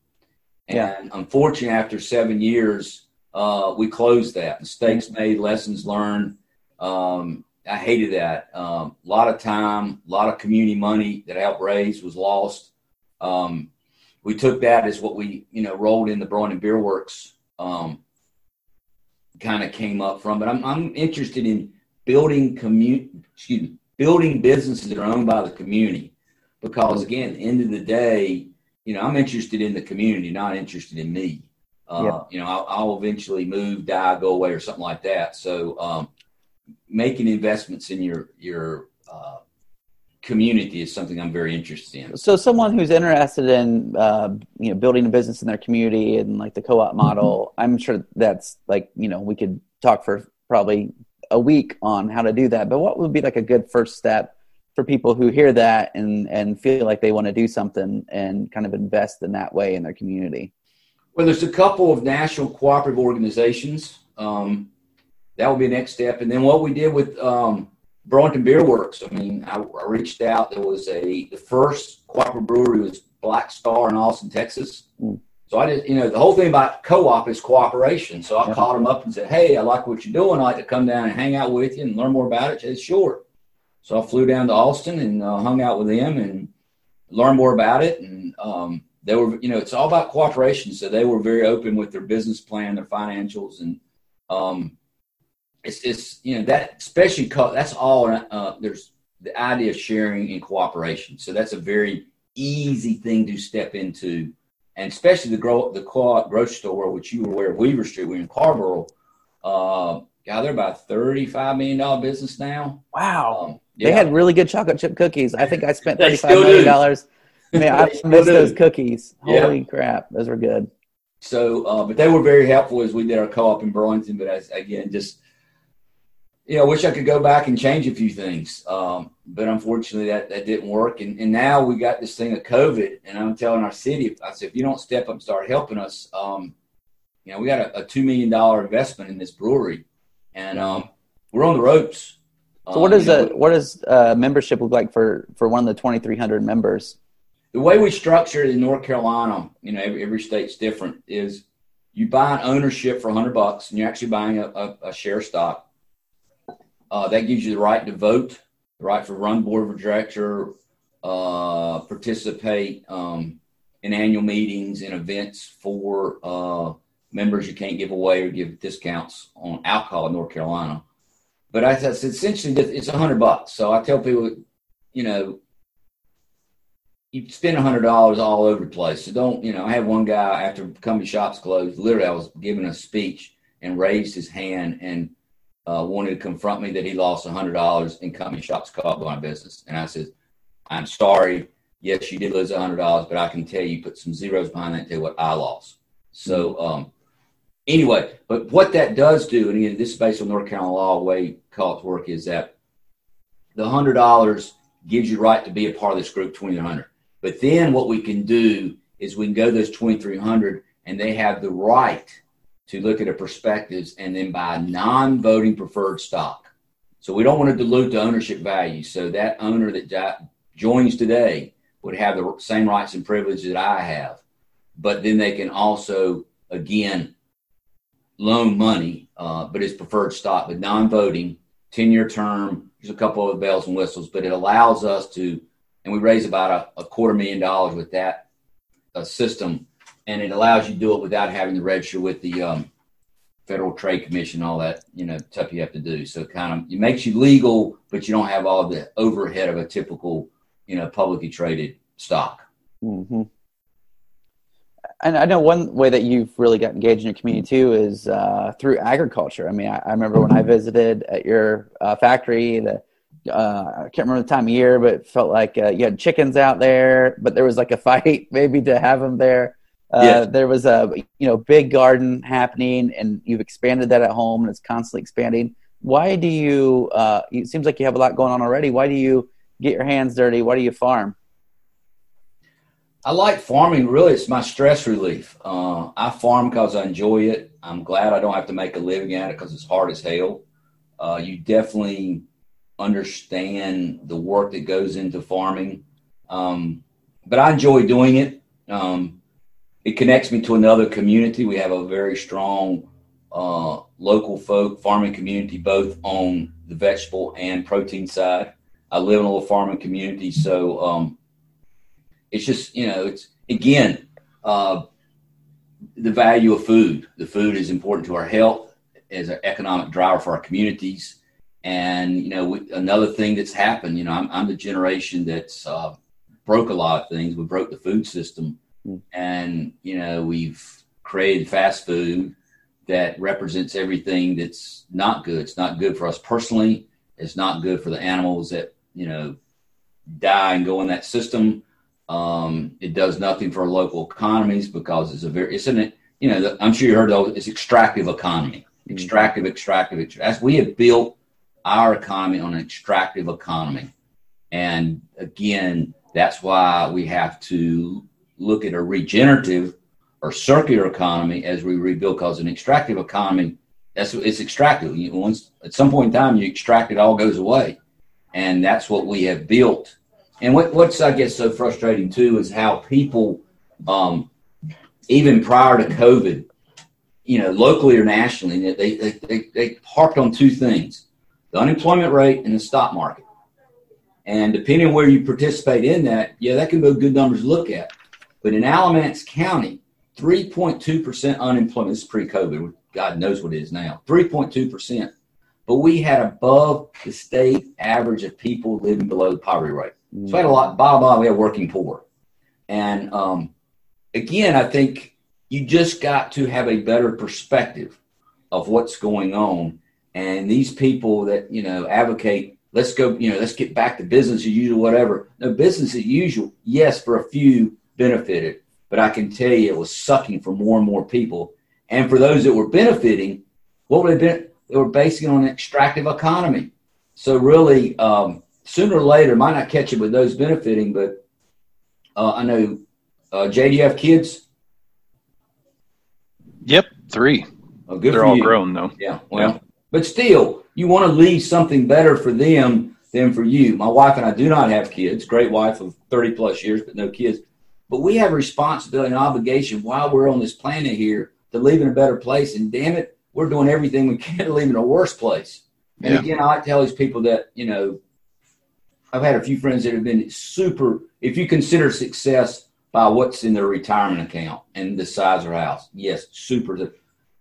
[SPEAKER 3] And yeah. unfortunately, after seven years, uh, we closed that. Mistakes made, lessons learned. Um, I hated that. Um, a lot of time, a lot of community money that I helped raise was lost. Um, we took that as what we, you know, rolled in the Burlington Beer Works. Um, kind of came up from, but I'm I'm interested in building community. Excuse me, building businesses that are owned by the community, because again, at the end of the day, you know, I'm interested in the community, not interested in me. Uh, yeah. You know, I'll, I'll, eventually move, die, go away, or something like that. So, um, making investments in your your uh, community is something I'm very interested in.
[SPEAKER 1] So, someone who's interested in uh, you know building a business in their community and like the co-op model, mm-hmm. I'm sure that's like you know we could talk for probably a week on how to do that. But what would be like a good first step for people who hear that and and feel like they want to do something and kind of invest in that way in their community?
[SPEAKER 3] Well, there's a couple of national cooperative organizations. Um, that would be the next step. And then what we did with um, Burlington Beer Works. I mean, I, I, reached out. There was a the first cooperative brewery was Black Star in Austin, Texas. Mm. So I just, you know, the whole thing about co-op is cooperation. So I yeah. called them up and said, "Hey, I like what you're doing. I'd like to come down and hang out with you and learn more about it." She said, "Sure." So I flew down to Austin and uh, hung out with them and learned more about it. And um, they were, you know, it's all about cooperation. So they were very open with their business plan, their financials, and um, it's just, you know, that especially co- that's all. Uh, there's the idea of sharing and cooperation. So that's a very easy thing to step into, and especially the grow the co-op grocery store, which you were aware of Weaver Street, we're in Carrboro. Uh, God, they're about thirty-five million dollar business now.
[SPEAKER 1] Wow. Um, yeah. They had really good chocolate chip cookies. I think I spent <laughs> thirty-five million dollars. Man, I <laughs> missed those cookies. Holy yeah. crap, those were good.
[SPEAKER 3] So, uh, but they were very helpful as we did our co-op in Burlington. But as, again, just you know, I wish I could go back and change a few things. Um, but unfortunately, that, that didn't work. And, and now we got this thing of COVID, and I'm telling our city, I said, if you don't step up and start helping us, um, you know, we got a, a two million dollar investment in this brewery, and um, we're on the ropes.
[SPEAKER 1] So what does um, a what does membership look like for for one of the 2,300 members?
[SPEAKER 3] The way we structure it in North Carolina, you know, every, every state's different. Is you buy an ownership for 100 bucks, and you're actually buying a, a, a share stock. Uh, that gives you the right to vote, the right to run board of director, uh, participate um, in annual meetings and events for uh, members. You can't give away or give discounts on alcohol in North Carolina. But I said essentially it's a hundred bucks. So I tell people, you know, you spend a hundred dollars all over the place. So don't, you know, I had one guy after company shops closed, literally I was giving a speech and raised his hand and uh, wanted to confront me that he lost a hundred dollars in company shops caught my business. And I said, I'm sorry. Yes, you did lose a hundred dollars, but I can tell you put some zeros behind that and tell what I lost. So, um, anyway, but what that does do, and again, this is based on North Carolina law, the way co-ops work is that the hundred dollars gives you right to be a part of this group, twenty hundred. But then what we can do is we can go those twenty three hundred, and they have the right to look at a perspectives and then buy non-voting preferred stock. So we don't want to dilute the ownership value. So that owner that joins today would have the same rights and privileges that I have, but then they can also again loan money, uh, but it's preferred stock, but non-voting, 10-year term. There's a couple of bells and whistles, but it allows us to, and we raise about a, a quarter million dollars with that uh, system, and it allows you to do it without having to register with the um, Federal Trade Commission, all that you know stuff you have to do. So it kind of it makes you legal, but you don't have all the overhead of a typical you know publicly traded stock.
[SPEAKER 1] Mm-hmm. and I know one way that you've really got engaged in your community too is uh, through agriculture. I mean, I, I, remember when I visited at your uh, factory, the uh, I can't remember the time of year, but it felt like uh, you had chickens out there, but there was like a fight <laughs> maybe to have them there. Uh, yeah. There was a you know big garden happening, and you've expanded that at home, and it's constantly expanding. Why do you? Uh, it seems like you have a lot going on already. Why do you get your hands dirty? Why do you farm?
[SPEAKER 3] I like farming. Really, it's my stress relief. Uh, I farm because I enjoy it. I'm glad I don't have to make a living at it because it's hard as hell. Uh, you definitely understand the work that goes into farming, um, but I enjoy doing it. Um, it connects me to another community. We have a very strong uh, local folk farming community, both on the vegetable and protein side. I live in a little farming community, so um, it's just you know it's again uh, the value of food. The food is important to our health as an economic driver for our communities. And you know, we, another thing that's happened. You know, I'm, I'm the generation that's uh, broke a lot of things. We broke the food system, mm. and you know, we've created fast food that represents everything that's not good. It's not good for us personally. It's not good for the animals that you know die and go in that system. Um, it does nothing for local economies because it's a very, it's an, it, you know, I'm sure you heard though, it's extractive economy, extractive, extractive, extractive. As we have built our economy on an extractive economy. And again, that's why we have to look at a regenerative or circular economy as we rebuild because an extractive economy, that's it's extractive. You, once at some point in time you extract it all goes away. And that's what we have built and what, what's I guess so frustrating too is how people, um, even prior to COVID, you know, locally or nationally, they, they, they, they harped on two things: the unemployment rate and the stock market. And depending where you participate in that, yeah, that can be good numbers to look at. But in Alamance County, 3.2% unemployment. This is pre-COVID. God knows what it is now. 3.2%. But we had above the state average of people living below the poverty rate. So we had a lot, bottom line, we had working poor. And um, again, I think you just got to have a better perspective of what's going on. And these people that, you know, advocate, let's go, you know, let's get back to business as usual, whatever. No, business as usual, yes, for a few benefited, but I can tell you it was sucking for more and more people. And for those that were benefiting, what would have been? They were basing on an extractive economy. So really, um, sooner or later, might not catch it with those benefiting, but uh, I know, uh, Jay, do you have kids?
[SPEAKER 2] Yep, three. Oh, They're all you. grown though.
[SPEAKER 3] Yeah, well, yeah. but still, you want to leave something better for them than for you. My wife and I do not have kids. Great wife of thirty plus years, but no kids. But we have a responsibility and obligation while we're on this planet here to leave in a better place. And damn it, we're doing everything we can to leave in a worse place. And yeah. again, I like to tell these people that you know I've had a few friends that have been super. If you consider success by what's in their retirement account and the size of their house, yes, super.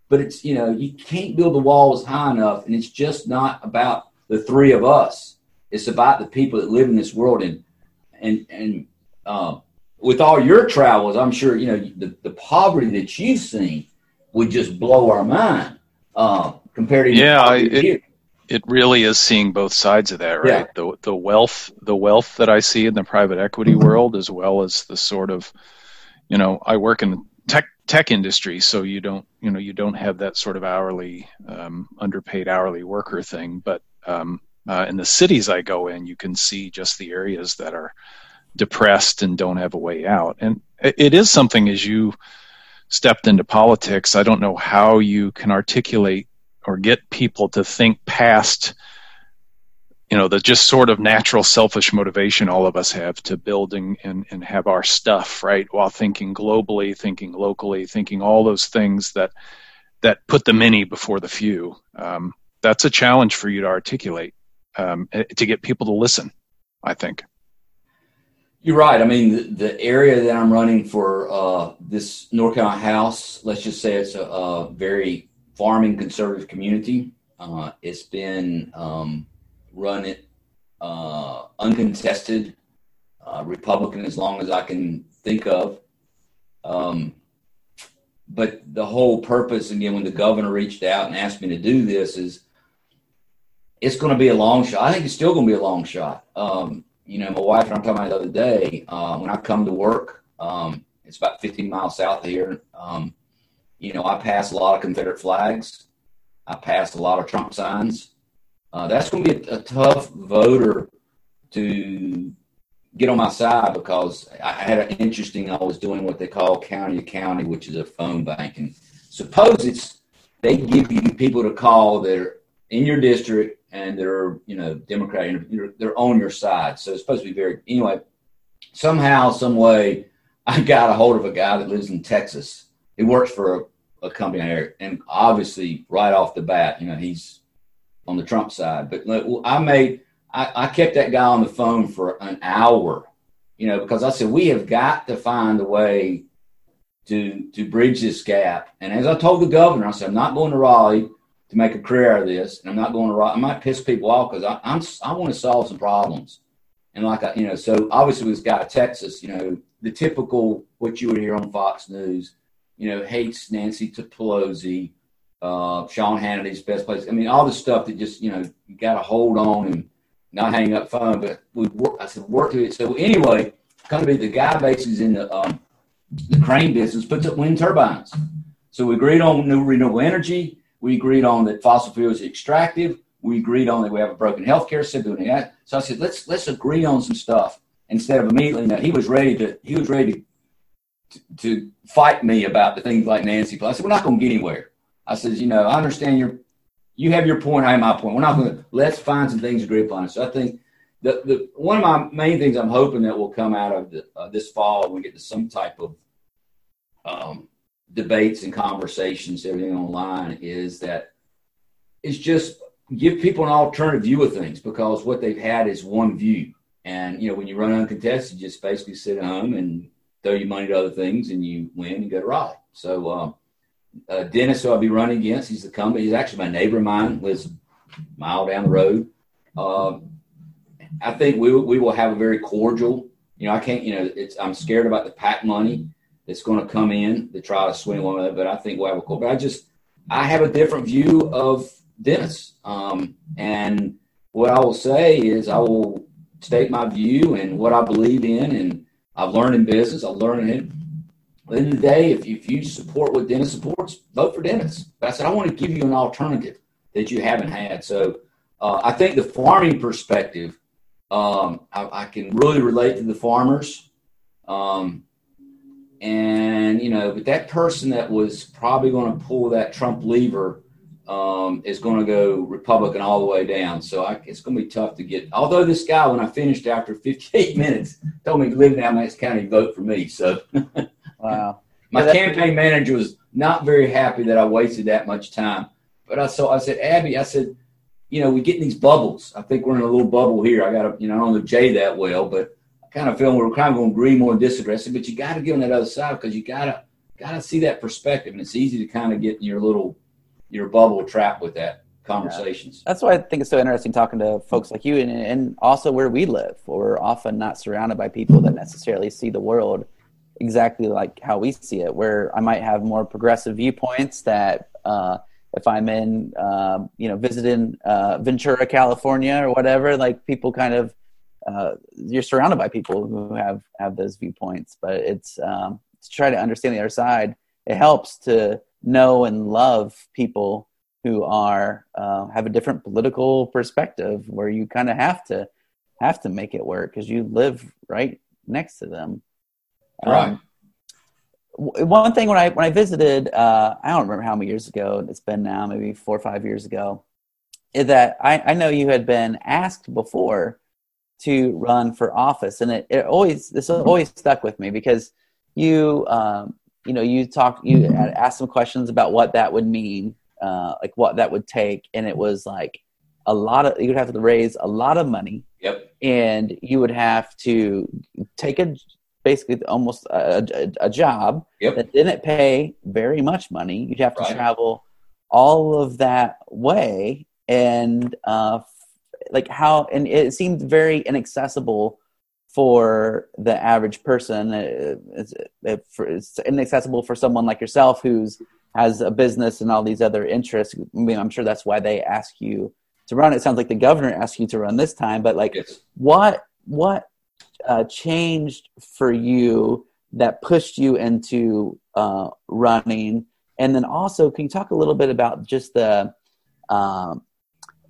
[SPEAKER 3] But it's you know you can't build the walls high enough, and it's just not about the three of us. It's about the people that live in this world, and and and uh, with all your travels, I'm sure you know the, the poverty that you've seen would just blow our mind uh, compared to
[SPEAKER 2] yeah. I, it really is seeing both sides of that, right? Yeah. The the wealth the wealth that I see in the private equity mm-hmm. world, as well as the sort of, you know, I work in the tech tech industry, so you don't you know you don't have that sort of hourly um, underpaid hourly worker thing. But um, uh, in the cities I go in, you can see just the areas that are depressed and don't have a way out, and it, is something as you stepped into politics. I don't know how you can articulate or get people to think past you know the just sort of natural selfish motivation all of us have to building and, and have our stuff right? While thinking globally thinking locally thinking all those things that that put the many before the few. Um, that's a challenge for you to articulate um, eh, to get people to listen i think
[SPEAKER 3] you're right i mean the, the area that i'm running for uh, this north carolina house let's just say it's a, a very farming conservative community. Uh, it's been um, run it uh, uncontested, uh, Republican as long as I can think of. Um, but the whole purpose again when the governor reached out and asked me to do this is it's going to be a long shot. I think it's still going to be a long shot. Um, you know, my wife and I'm talking about the other day uh, when I come to work. Um, it's about 15 miles south of here. Um, you know, I pass a lot of Confederate flags. I pass a lot of Trump signs. Uh, that's going to be a, a, tough voter to get on my side because I had an interesting. I was doing what they call county to county, which is a phone bank, and suppose it's they give you people to call that are in your district and they're you know Democrat, they're on your side. So it's supposed to be very anyway. Somehow, some way, I got a hold of a guy that lives in Texas. He works for a, a company here, and obviously, right off the bat, you know, he's on the Trump side. But I made, I, I kept that guy on the phone for an hour, you know, because I said we have got to find a way to to bridge this gap. And as I told the governor, I said I'm not going to Raleigh to make a career out of this, and I'm not going to. I might piss people off because I'm I want to solve some problems, and like I, you know, so obviously with this guy Texas, you know, the typical what you would hear on Fox News, you know, hates Nancy Pelosi, uh, Sean Hannity's best place. I mean, all the stuff that just you know you got to hold on and not hang up phone. But we work. I said work to it. So anyway, come to be the guy basically in the um, the crane business, puts up wind turbines. So we agreed on new renewable energy. We agreed on that fossil fuels are extractive. We agreed on that we have a broken healthcare system. So I said, let's let's agree on some stuff instead of immediately. Now, he was ready to he was ready to, to fight me about the things like Nancy. I said, we're not going to get anywhere. I said, you know, I understand your you have your point, I have my point. We're not going to let's find some things to agree upon. So I think the, the one of my main things I'm hoping that will come out of the, uh, this fall when we get to some type of um, debates and conversations, everything online, is that it's just give people an alternative view of things because what they've had is one view. And you know, when you run uncontested, you just basically sit at home and throw your money to other things, and you win and go to Raleigh. So um, uh, Dennis, who I'll be running against, he's the company. He's actually my neighbor of mine, lives mile down the road. Uh, I think we we will have a very cordial. You know, I can't. You know, it's I'm scared about the PAC money that's going to come in to try to swing one of it. But I think we'll have a cool. But I just I have a different view of Dennis, um, and what I will say is I will state my view and what I believe in, and I've learned in business. I've learned it. At the the day, if you, if you support what Dennis supports, vote for Dennis. But I said I want to give you an alternative that you haven't had. So uh, I think the farming perspective, um, I, I, can really relate to the farmers. Um, and, you know, but that person that was probably going to pull that Trump lever um, is going to go Republican all the way down. So I, it's going to be tough to get. Although this guy, when I finished after 58 <laughs> minutes, told me to live in Alamance County, vote for me. So, <laughs>
[SPEAKER 1] wow.
[SPEAKER 3] My yeah, campaign manager was not very happy that I wasted that much time. But I so I said, Abby, I said, you know, we get in these bubbles. I think we're in a little bubble here. I got to, you know, I don't know Jay that well, but kind of feeling we're kind of going to agree more and disagree. said, but you got to get on that other side because you got to got to see that perspective, and it's easy to kind of get in your little your bubble trap with that conversations.
[SPEAKER 1] Yeah. That's why I think it's so interesting talking to folks like you, and, and also where we live. We're often not surrounded by people that necessarily see the world exactly like how we see it. Where I might have more progressive viewpoints that. Uh, if I'm in, um, you know, visiting uh, Ventura, California, or whatever, like people kind of uh, you're surrounded by people who have have those viewpoints. But it's um, to try to understand the other side. It helps to know and love people who are uh, have a different political perspective, where you kind of have to have to make it work because you live right next to them.
[SPEAKER 3] Right. Um,
[SPEAKER 1] one thing when I when I visited, uh, I don't remember how many years ago it's been now, maybe four or five years ago, is that I, I know you had been asked before to run for office, and it, it always this always stuck with me because you um, you know you talked you asked some questions about what that would mean, uh, like what that would take, and it was like a lot of you would have to raise a lot of money.
[SPEAKER 3] Yep.
[SPEAKER 1] And you would have to take a basically almost a, a, a job
[SPEAKER 3] yep.
[SPEAKER 1] that didn't pay very much money. You'd have to right. travel all of that way and uh, like how and it seemed very inaccessible for the average person. It's, it's inaccessible for someone like yourself who's has a business and all these other interests. I mean, I'm sure that's why they ask you to run. It sounds like the governor asked you to run this time, but like, yes. what what uh, changed for you that pushed you into uh, running? And then also, can you talk a little bit about just the um,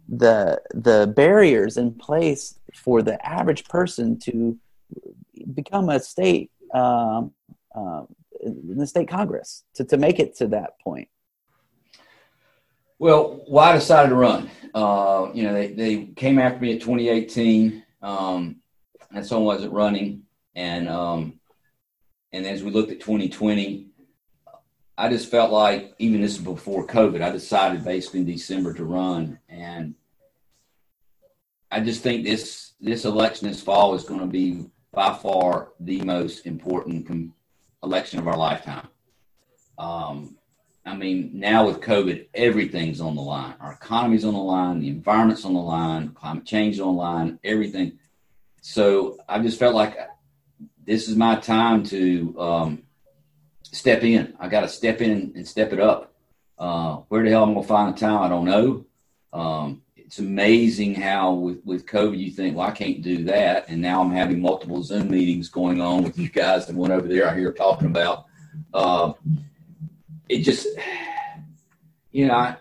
[SPEAKER 1] the the barriers in place for the average person to become a state um, uh, in the state congress to, to make it to that point?
[SPEAKER 3] Well why I decided to run. Uh, you know they, they came after me at 2018 um, and someone wasn't running. And um, and as we looked at 2020 I just felt like even this is before COVID, I decided basically in December to run, and I just think this this election this fall is going to be by far the most important com- election of our lifetime. Um, I mean, now with COVID, everything's on the line. Our economy's on the line, the environment's on the line, climate change on the line, everything. So I just felt like this is my time to um, step in. I got to step in and step it up. Uh, where the hell I'm to find the time, I don't know. Um, it's amazing how with, with COVID you think, well, I can't do that. And now I'm having multiple Zoom meetings going on with you guys and one over there I hear talking about. Uh, it just, you know, I,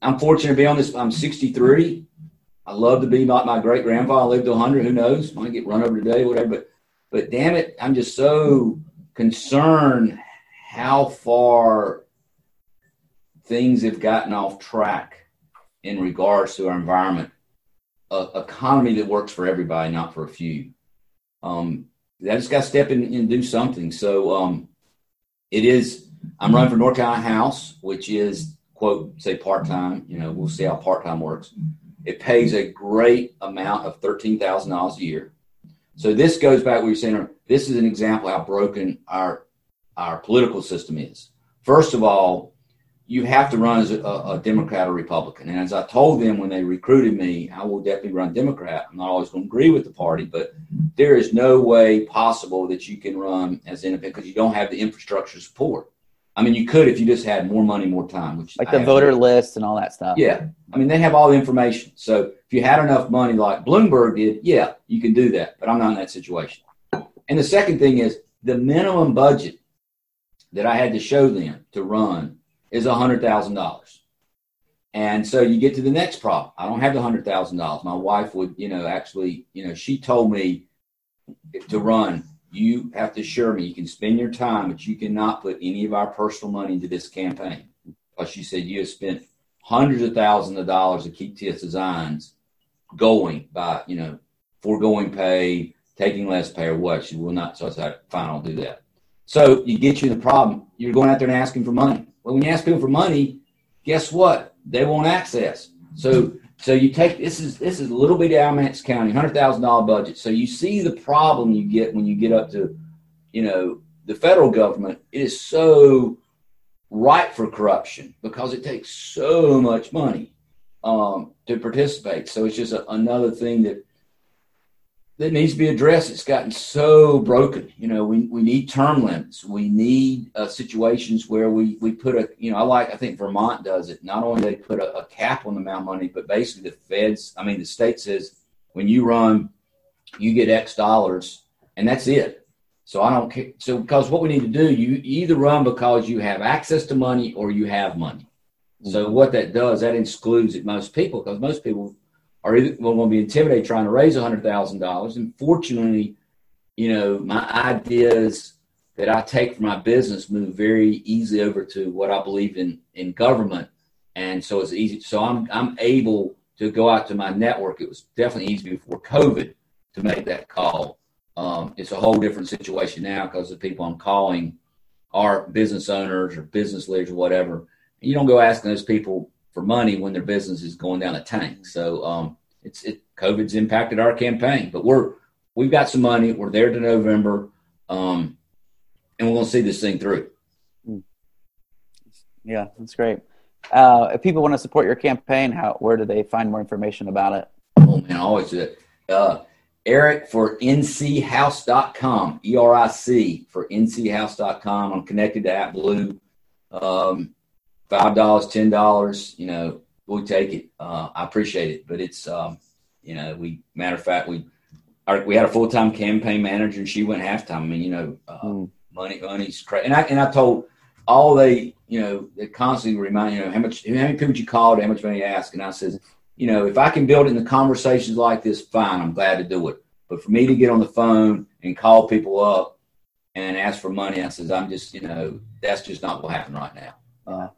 [SPEAKER 3] I'm fortunate to be on this. I'm 63. I love to be like my great grandfather. I lived to 100. Who knows? Might get run over today, whatever. But, but damn it, I'm just so concerned how far things have gotten off track in regards to our environment, a economy that works for everybody, not for a few. Um, I just got to step in and do something. So um, it is. I'm running for North Carolina House, which is quote say part time. You know, we'll see how part time works. It pays a great amount of thirteen thousand dollars a year. So this goes back you're saying. This is an example how broken our our political system is. First of all, you have to run as a, a, Democrat or Republican. And as I told them when they recruited me, I will definitely run Democrat. I'm not always going to agree with the party, but there is no way possible that you can run as independent because you don't have the infrastructure support. I mean, you could if you just had more money, more time, which
[SPEAKER 1] like the voter list and all that stuff.
[SPEAKER 3] Yeah, I mean, they have all the information. So if you had enough money, like Bloomberg did, yeah, you can do that. But I'm not in that situation. And the second thing is the minimum budget that I had to show them to run is a hundred thousand dollars. And so you get to the next problem. I don't have the hundred thousand dollars. My wife would, you know, actually, you know, she told me to run. You have to assure me you can spend your time, but you cannot put any of our personal money into this campaign. Because she said you have spent hundreds of thousands of dollars to keep TS Designs going by, you know, foregoing pay, taking less pay, or what. She will not. So I said, fine, I'll do that. So you get you the problem. You're going out there and asking for money. Well, when you ask people for money, guess what? They won't access. So so you take this is this is a little bit of Alamance County, hundred thousand dollar budget. So you see the problem you get when you get up to, you know, the federal government. It is so ripe for corruption because it takes so much money um, to participate. So it's just a, another thing that that needs to be addressed. It's gotten so broken. You know, we, we need term limits. We need uh, situations where we, we put a, you know, I like, I think Vermont does it. Not only they put a, a, cap on the amount of money, but basically the feds, I mean, the state says when you run, you get X dollars and that's it. So I don't care. So because what we need to do, you either run because you have access to money or you have money. Mm-hmm. So what that does, that excludes most people because most people are either going to be intimidated trying to raise $100,000. And fortunately, you know, my ideas that I take for my business move very easily over to what I believe in in government. And so it's easy. So I'm, I'm able to go out to my network. It was definitely easy before COVID to make that call. Um, it's a whole different situation now because the people I'm calling are business owners or business leaders or whatever. You don't go asking those people for money when their business is going down a tank. So um, it's it COVID's impacted our campaign, but we're we've got some money. We're there to November, um, and we're going to see this thing through.
[SPEAKER 1] Yeah, that's great. Uh, if people want to support your campaign, how where do they find more information about it?
[SPEAKER 3] Oh man, I always do it. Uh, Eric for nchouse.com, E R I C for nchouse.com. I'm connected to ActBlue. Um, $5, $10, you know, we'll take it. Uh, I appreciate it, but it's, um, you know, we, matter of fact, we, our, we had a full time campaign manager and she went halftime. I mean, you know, uh, mm. money, money's crazy. And I, and I told all they, you know, they constantly remind, you know, how much, how many people you called, how much money you ask. And I says, you know, if I can build in the conversations like this, fine, I'm glad to do it. But for me to get on the phone and call people up and ask for money, I says, I'm just, you know, that's just not what happened right now. Uh,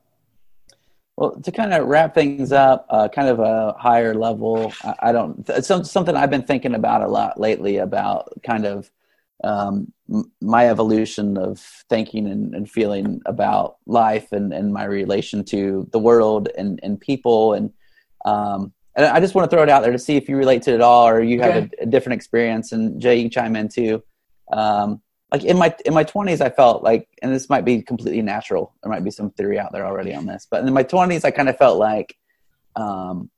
[SPEAKER 1] well, to kind of wrap things up, uh, kind of a higher level, I, I don't, it's something I've been thinking about a lot lately about kind of um, my evolution of thinking and, and, feeling about life and, and my relation to the world and, and people. And, um, and I just want to throw it out there to see if you relate to it at all or you have okay. a, a, different experience. And Jay, you chime in too. Um, like in my in my 20s i felt like and this might be completely natural. There might be some theory out there already on this but in my 20s i kind of felt like um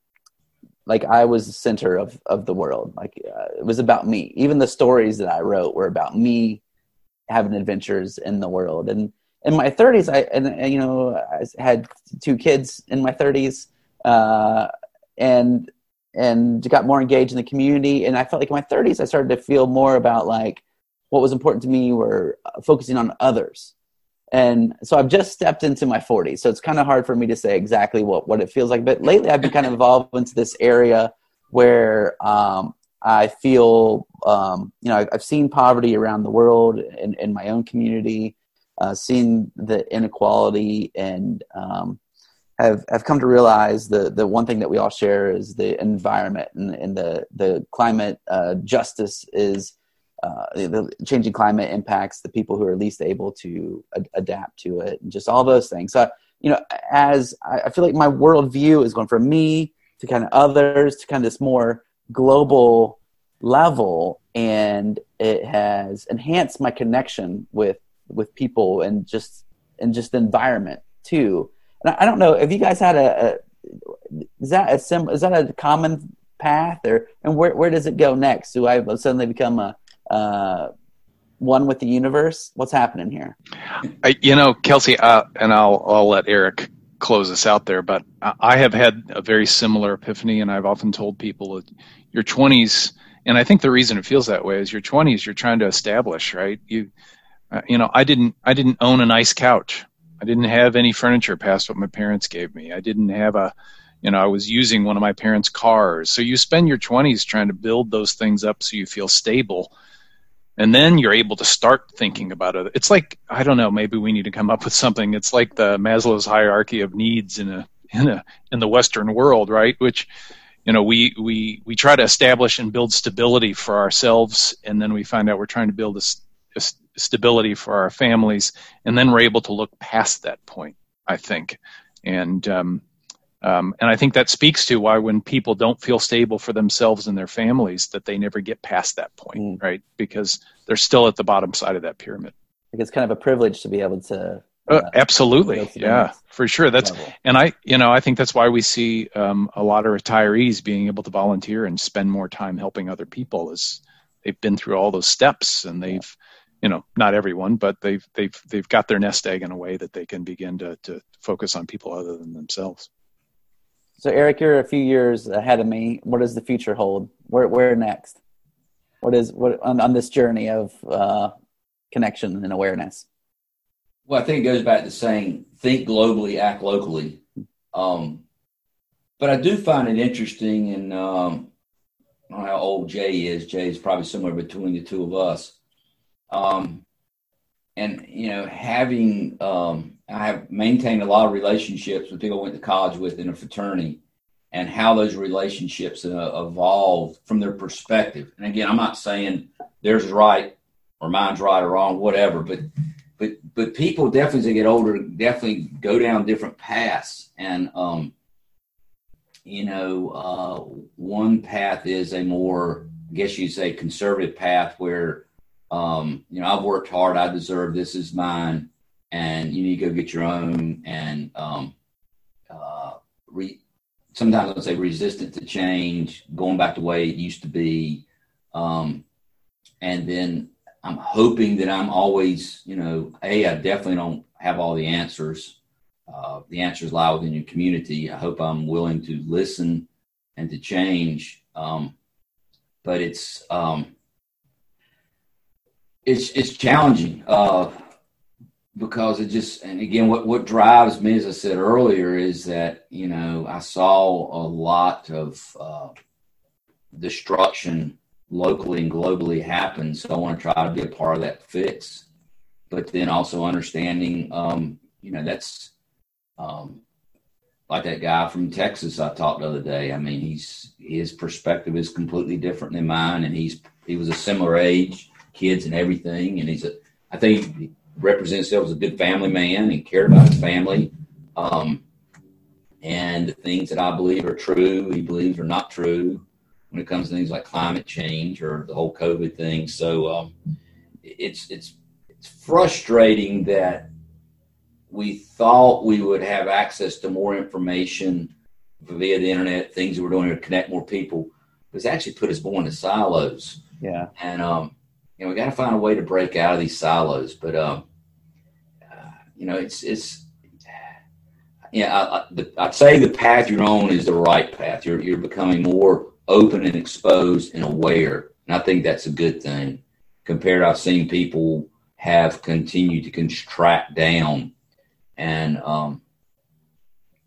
[SPEAKER 1] like i was the center of of the world. Like uh, it was about me. Even the stories that i wrote were about me having adventures in the world. And in my 30s i and, and you know i had two kids in my 30s uh and and got more engaged in the community. And i felt like in my 30s i started to feel more about like what was important to me were uh, focusing on others. And so I've just stepped into my 40s. So it's kind of hard for me to say exactly what, what it feels like. But lately I've been kind of evolved into this area where um, I feel, um, you know, I've seen poverty around the world in, in my own community, uh, seen the inequality, and um, have have come to realize the the one thing that we all share is the environment and, and the the climate uh, justice is uh, the changing climate impacts the people who are least able to ad- adapt to it, and just all those things. So, you know, as I, I feel like my worldview is going from me to kind of others to kind of this more global level, and it has enhanced my connection with with people and just and just the environment too. And I, I don't know if you guys had a, a is that a sim, is that a common path or and where where does it go next? Do I suddenly become a uh, one with the universe? What's happening here?
[SPEAKER 2] I, you know, Kelsey, uh, and I'll I'll let Eric close us out there, but I have had a very similar epiphany, and I've often told people that your 20s, and I think the reason it feels that way is your 20s you're trying to establish, right? You, uh, you know, I didn't I didn't own a nice couch. I didn't have any furniture past what my parents gave me. I didn't have a you know, I was using one of my parents' cars. So you spend your 20s trying to build those things up so you feel stable and then you're able to start thinking about it it's like i don't know maybe we need to come up with something. It's like the maslow's hierarchy of needs in a in a in the western world right? Which you know we we we try to establish and build stability for ourselves and then we find out we're trying to build a, a stability for our families and then we're able to look past that point i think. And um, um, and I think that speaks to why when people don't feel stable for themselves and their families, that they never get past that point, mm. right? Because they're still at the bottom side of that pyramid.
[SPEAKER 1] Like it's kind of a privilege to be able to.
[SPEAKER 2] Uh, uh, absolutely, yeah, for sure. That's level. and I, you know, I think that's why we see um, a lot of retirees being able to volunteer and spend more time helping other people, as they've been through all those steps and they've. Yeah. You know, not everyone, but they've they've they've got their nest egg in a way that they can begin to to focus on people other than themselves.
[SPEAKER 1] So, Eric, you're a few years ahead of me. What does the future hold? Where, where next? What is what on, on this journey of uh, connection and awareness?
[SPEAKER 3] Well, I think it goes back to saying think globally, act locally. Um, but I do find it interesting, and um, I don't know how old Jay is. Jay is probably somewhere between the two of us. Um, and you know, having um, I have maintained a lot of relationships with people I went to college with in a fraternity, and how those relationships uh, from their perspective. And again, I'm not saying theirs is right or mine's right or wrong, whatever, but but but people definitely as they get older, definitely go down different paths. And um, you know, uh, one path is a more, I guess you'd say, conservative path where um, you know I've worked hard, I deserve this is mine and you need to go get your own and um, uh, re- sometimes I'd say resistant to change, going back to the way it used to be. Um, and then I'm hoping that I'm always, you know, a I definitely don't have all the answers. Uh, the answers lie within your community. I hope I'm willing to listen and to change. Um, but it's um, it's it's challenging uh, because it just and again what what drives me, as I said earlier, is that you know I saw a lot of uh, destruction locally and globally happen. So I want to try to be a part of that fix, but then also understanding, um, you know, that's um, like that guy from Texas I talked the other day. I mean, he's his perspective is completely different than mine, and he's he was a similar age, kids and everything, and he's a I think represents himself as a good family man and cared about his family. Um, and the things that I believe are true, he believes are not true when it comes to things like climate change or the whole COVID thing. So um, it's it's it's frustrating that we thought we would have access to more information via the internet, things that we're doing to connect more people. It's actually put us more into silos.
[SPEAKER 1] Yeah.
[SPEAKER 3] And um, you know, we got to find a way to break out of these silos. But um, uh, you know, it's it's yeah. I, I, I'd say the path you're on is the right path. You're you're becoming more open and exposed and aware. And I think that's a good thing. Compared, I've seen people have continued to contract down, and um,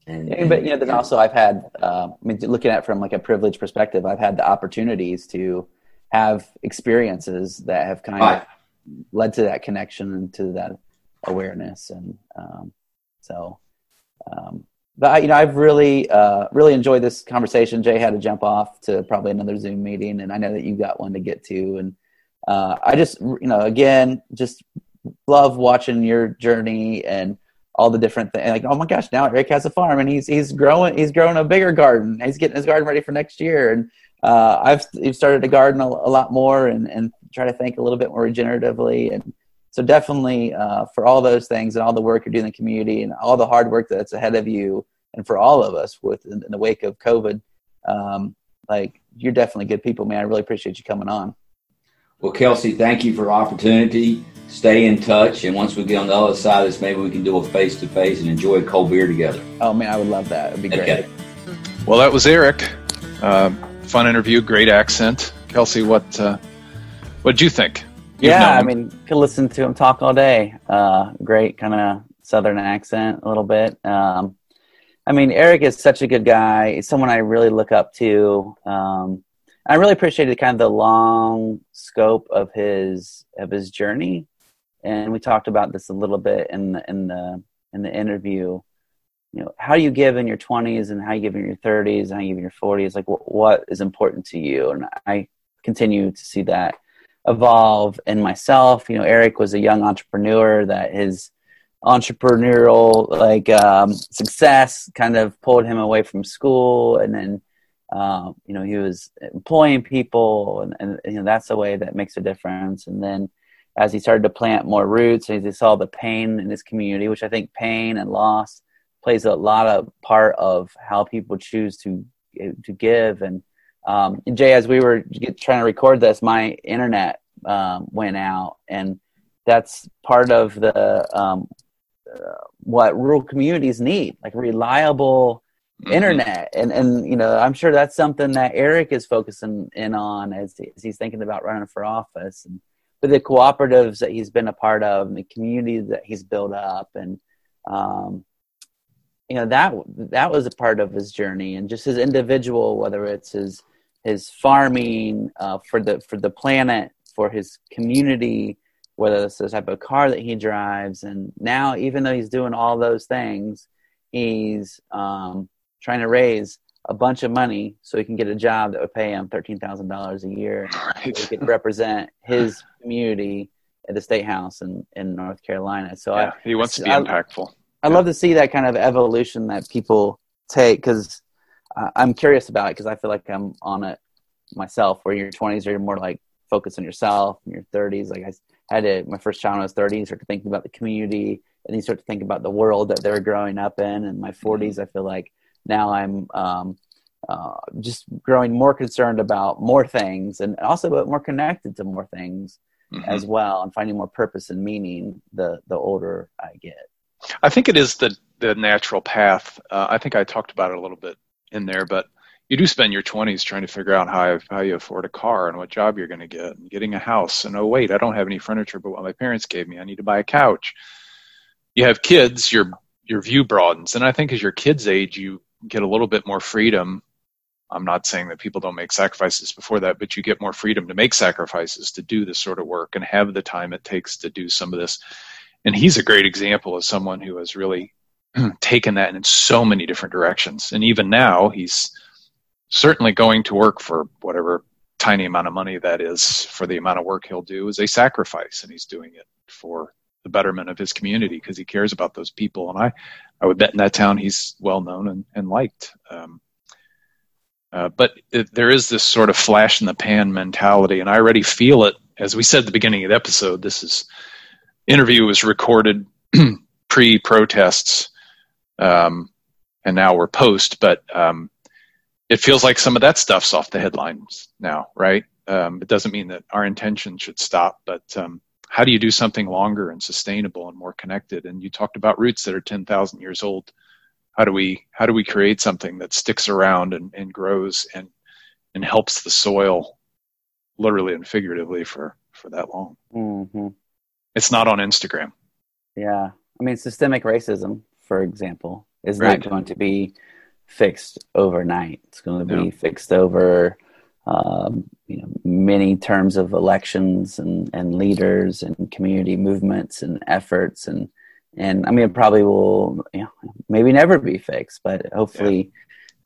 [SPEAKER 1] and, yeah, but you know, then also I've had, uh, I mean, looking at it from like a privileged perspective, I've had the opportunities to have experiences that have kind right. of led to that connection and to that awareness, and um, so um, but you know, I've really, uh, really enjoyed this conversation. Jay had to jump off to probably another Zoom meeting, and I know that you've got one to get to. And uh, I just, you know, again, just love watching your journey and all the different things. Like, oh my gosh, now Eric has a farm, and he's he's growing, he's growing a bigger garden. He's getting his garden ready for next year, and uh, I've, I've started to garden a, a lot more and and try to think a little bit more regeneratively and so definitely uh, for all those things and all the work you're doing in the community and all the hard work that's ahead of you, and for all of us with in, in the wake of COVID, um, like you're definitely good people, man. I really appreciate you coming on.
[SPEAKER 3] Well, Kelsey, thank you for the opportunity. Stay in touch, and once we get on the other side of this, maybe we can do a face to face and enjoy a cold beer together.
[SPEAKER 1] Oh man, I would love that. It'd be great. Okay.
[SPEAKER 2] Well, that was Eric. Uh, fun interview, great accent. Kelsey, what uh, what did you think?
[SPEAKER 1] You've yeah, I mean, could listen to him talk all day. Uh, great kind of southern accent, a little bit. Um, I mean, Eric is such a good guy. He's someone I really look up to. Um, I really appreciated kind of the long scope of his of his journey, and we talked about this a little bit in the in the in the interview. You know, how you give in your twenties and how you give in your thirties and how you give in your forties. Like, what, what is important to you? And I continue to see that evolve in myself. You know, Eric was a young entrepreneur that his entrepreneurial like um, success kind of pulled him away from school, and then uh, you know he was employing people, and, and you know that's a way that makes a difference. And then as he started to plant more roots, as he saw the pain in his community, which I think pain and loss plays a lot of part of how people choose to to give and um, and Jay, as we were trying to record this, my internet um, went out, and that's part of the um, uh, what rural communities need, like reliable mm-hmm. internet. And and you know, I'm sure that's something that Eric is focusing in on as, as he's thinking about running for office. And but the cooperatives that he's been a part of, and the communities that he's built up, and um, you know that that was a part of his journey, and just his individual, whether it's his his farming uh, for the for the planet, for his community, whether it's the type of car that he drives, and now even though he's doing all those things, he's um, trying to raise a bunch of money so he can get a job that would pay him thirteen thousand dollars a year. Right. So he could <laughs> represent his community at the state house in, in North Carolina. So
[SPEAKER 2] yeah, I, he wants to be I, impactful.
[SPEAKER 1] I love to see that kind of evolution that people take because I'm curious about it because I feel like I'm on it myself. Where your 20s, you're more like focused on yourself. In your 30s, like I had to, my first child when I was 30, you start to think about the community, and you start to think about the world that they're growing up in. In my 40s, I feel like now I'm um, uh, just growing more concerned about more things and also but more connected to more things mm-hmm. as well and finding more purpose and meaning the the older I get.
[SPEAKER 2] I think it is the the natural path. Uh, I think I talked about it a little bit in there, but you do spend your 20s trying to figure out how how you afford a car and what job you're going to get and getting a house and oh wait I don't have any furniture but what my parents gave me I need to buy a couch. You have kids, your your view broadens, and I think as your kids age, you get a little bit more freedom I'm not saying that people don't make sacrifices before that, but you get more freedom to make sacrifices to do this sort of work and have the time it takes to do some of this. And he's a great example of someone who has really <clears throat> taken that in so many different directions. And even now, he's certainly going to work for whatever tiny amount of money that is for the amount of work he'll do is a sacrifice, and he's doing it for the betterment of his community because he cares about those people. And I, I would bet in that town he's well known and, and liked. Um, uh, but it, there is this sort of flash in the pan mentality, and I already feel it. As we said at the beginning of the episode, this is interview was recorded <clears throat> pre-protests, um, and now we're post. But um, it feels like some of that stuff's off the headlines now, right? Um, it doesn't mean that our intention should stop, but um, how do you do something longer and sustainable and more connected? And you talked about roots that are ten thousand years old how do we how do we create something that sticks around and, and grows and and helps the soil literally and figuratively for for that long mm-hmm. It's not on instagram
[SPEAKER 1] yeah i mean systemic racism for example is right. not going to be fixed overnight it's going to be fixed over um, you know many terms of elections and, and leaders and community movements and efforts and and I mean, it probably will, you know, maybe never be fixed, but hopefully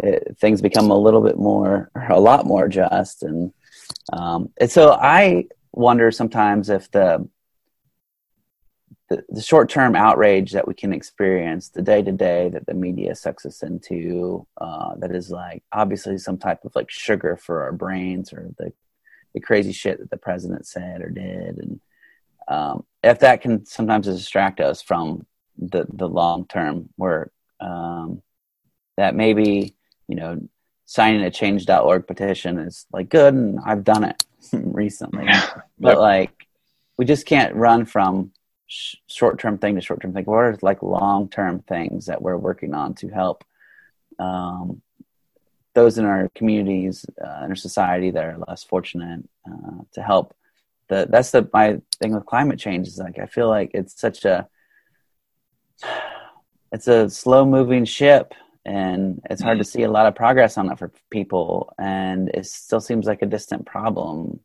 [SPEAKER 1] yeah. it, things become a little bit more, <laughs> a lot more just. And, um, and so I wonder sometimes if the, the, the short term outrage that we can experience, the day to day that the media sucks us into, uh, that is like obviously some type of like sugar for our brains or the, the crazy shit that the president said or did. And, um, if that can sometimes distract us from the the long term work, um, that maybe you know signing a change.org petition is like good, and I've done it <laughs> recently, <laughs> but like we just can't run from sh- short term thing to short term thing. What are like long term things that we're working on to help um, those in our communities, uh, in our society that are less fortunate, uh, to help the that's the my thing with climate change is like I feel like it's such a <sighs> it's a slow moving ship and it's hard to mm-hmm. see a lot of progress on it for people and it still seems like a distant problem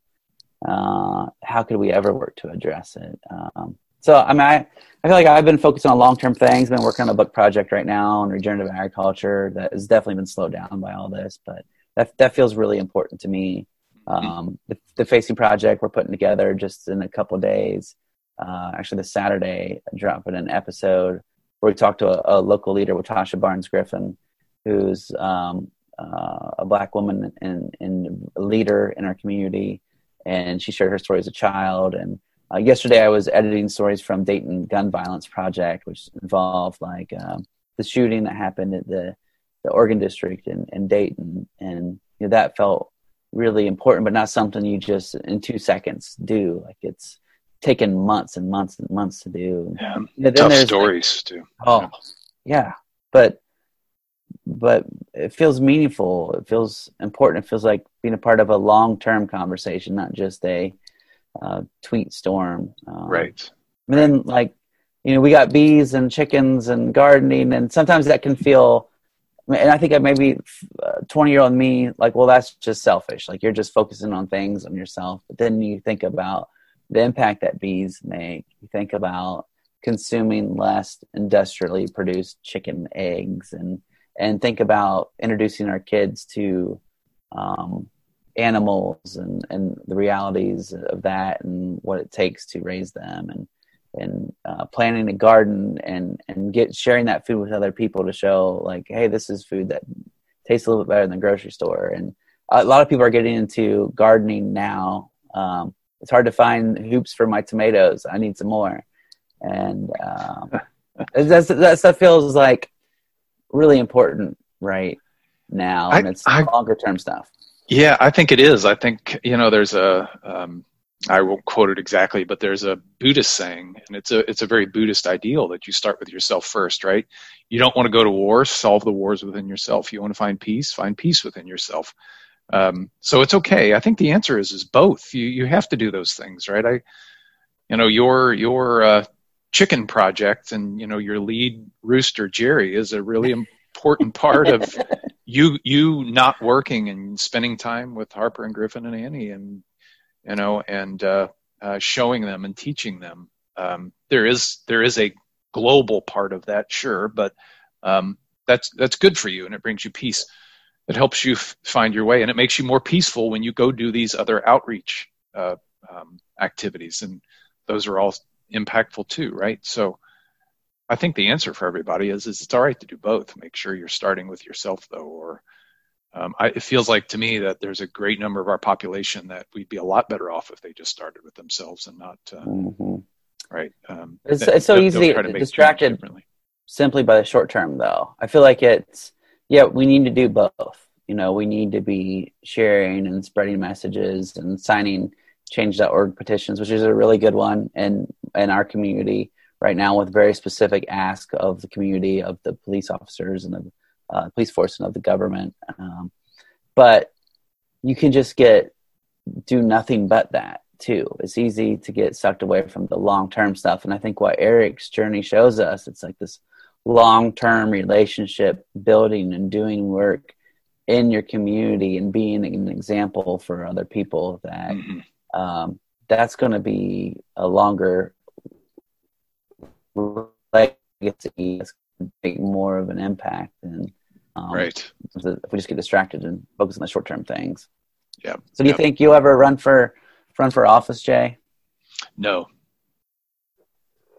[SPEAKER 1] uh, how could we ever work to address it um, so i mean I, I feel like i've been focusing on long-term things been working on a book project right now on regenerative agriculture that has definitely been slowed down by all this but that, that feels really important to me um, the, the, Facing Project we're putting together just in a couple days. Uh, actually, this Saturday, dropping an episode where we talked to a, a local leader, Tasha Barnes Griffin, who's um, uh, a black woman and, and leader in our community. And she shared her story as a child. And uh, yesterday, I was editing stories from Dayton Gun Violence Project, which involved like um, the shooting that happened at the the Oregon District in, in Dayton, and you know, that felt really important, but not something you just in two seconds do. Like it's taken months and months and months to do.
[SPEAKER 2] Yeah, you know, tough stories like, too.
[SPEAKER 1] Oh, yeah. yeah, but but it feels meaningful. It feels important. It feels like being a part of a long term conversation, not just a uh, tweet storm.
[SPEAKER 2] Um, right.
[SPEAKER 1] And then like you know we got bees and chickens and gardening, and sometimes that can feel and I think maybe uh, 20 year old me, like, well, that's just selfish. Like, you're just focusing on things on yourself. But then you think about the impact that bees make. You think about consuming less industrially produced chicken eggs and, and think about introducing our kids to um, animals and, and the realities of that and what it takes to raise them. And, and uh, planting a garden and and get sharing that food with other people to show like hey this is food that tastes a little bit better than the grocery store and a lot of people are getting into gardening now um, it's hard to find hoops for my tomatoes i need some more and um, <laughs> that's, that stuff feels like really important right now, and
[SPEAKER 2] I-
[SPEAKER 1] it's
[SPEAKER 2] I-
[SPEAKER 1] longer term stuff.
[SPEAKER 2] Yeah, I think it is. I think you know there's a um, I won't quote it exactly, but there's a Buddhist saying, and it's a it's a very Buddhist ideal that you start with yourself first, right? You don't want to go to war, solve the wars within yourself. You want to find peace, find peace within yourself. Um, so it's okay. I think the answer is is both. You you have to do those things, right? I, you know, your your uh, chicken project and you know your lead rooster Jerry is a really important part of <laughs> you you not working and spending time with Harper and Griffin and Annie and you know and uh, uh, showing them and teaching them. Um, there is there is a global part of that, sure, but um, that's that's good for you and it brings you peace. It helps you f- find your way and it makes you more peaceful when you go do these other outreach uh, um, activities and those are all impactful too, right? So. I think the answer for everybody is, is it's all right to do both. Make sure you're starting with yourself though, or um, I, it feels like to me that there's a great number of our population that we'd be a lot better off if they just started with themselves and not uh,
[SPEAKER 1] hmm
[SPEAKER 2] right. Um,
[SPEAKER 1] It's-
[SPEAKER 2] that-
[SPEAKER 1] it's so
[SPEAKER 2] they'll-
[SPEAKER 1] easy to
[SPEAKER 2] try
[SPEAKER 1] get
[SPEAKER 2] make change
[SPEAKER 1] distracted. simply by the short term though i feel like it's yeah we need to do both you know we need to be sharing and spreading messages and signing change.org petitions which is a really good one in in our community right now with very specific ask of the community of the police officers and the uh, police force and of the government. Um, but you can just get do nothing but that too. It's easy to get sucked away from the long term stuff. And i think what eric's journey shows us it's like this long term relationship building and doing work in your community and being an example for other people that
[SPEAKER 2] Mhm.
[SPEAKER 1] um, that's going to be a longer legacy that's make more of an impact than um,
[SPEAKER 2] Right.
[SPEAKER 1] if we just get distracted and focus on the short term things.
[SPEAKER 2] Yeah.
[SPEAKER 1] So do you
[SPEAKER 2] Yeah.
[SPEAKER 1] think you'll ever run for run for office, Jay?
[SPEAKER 2] No,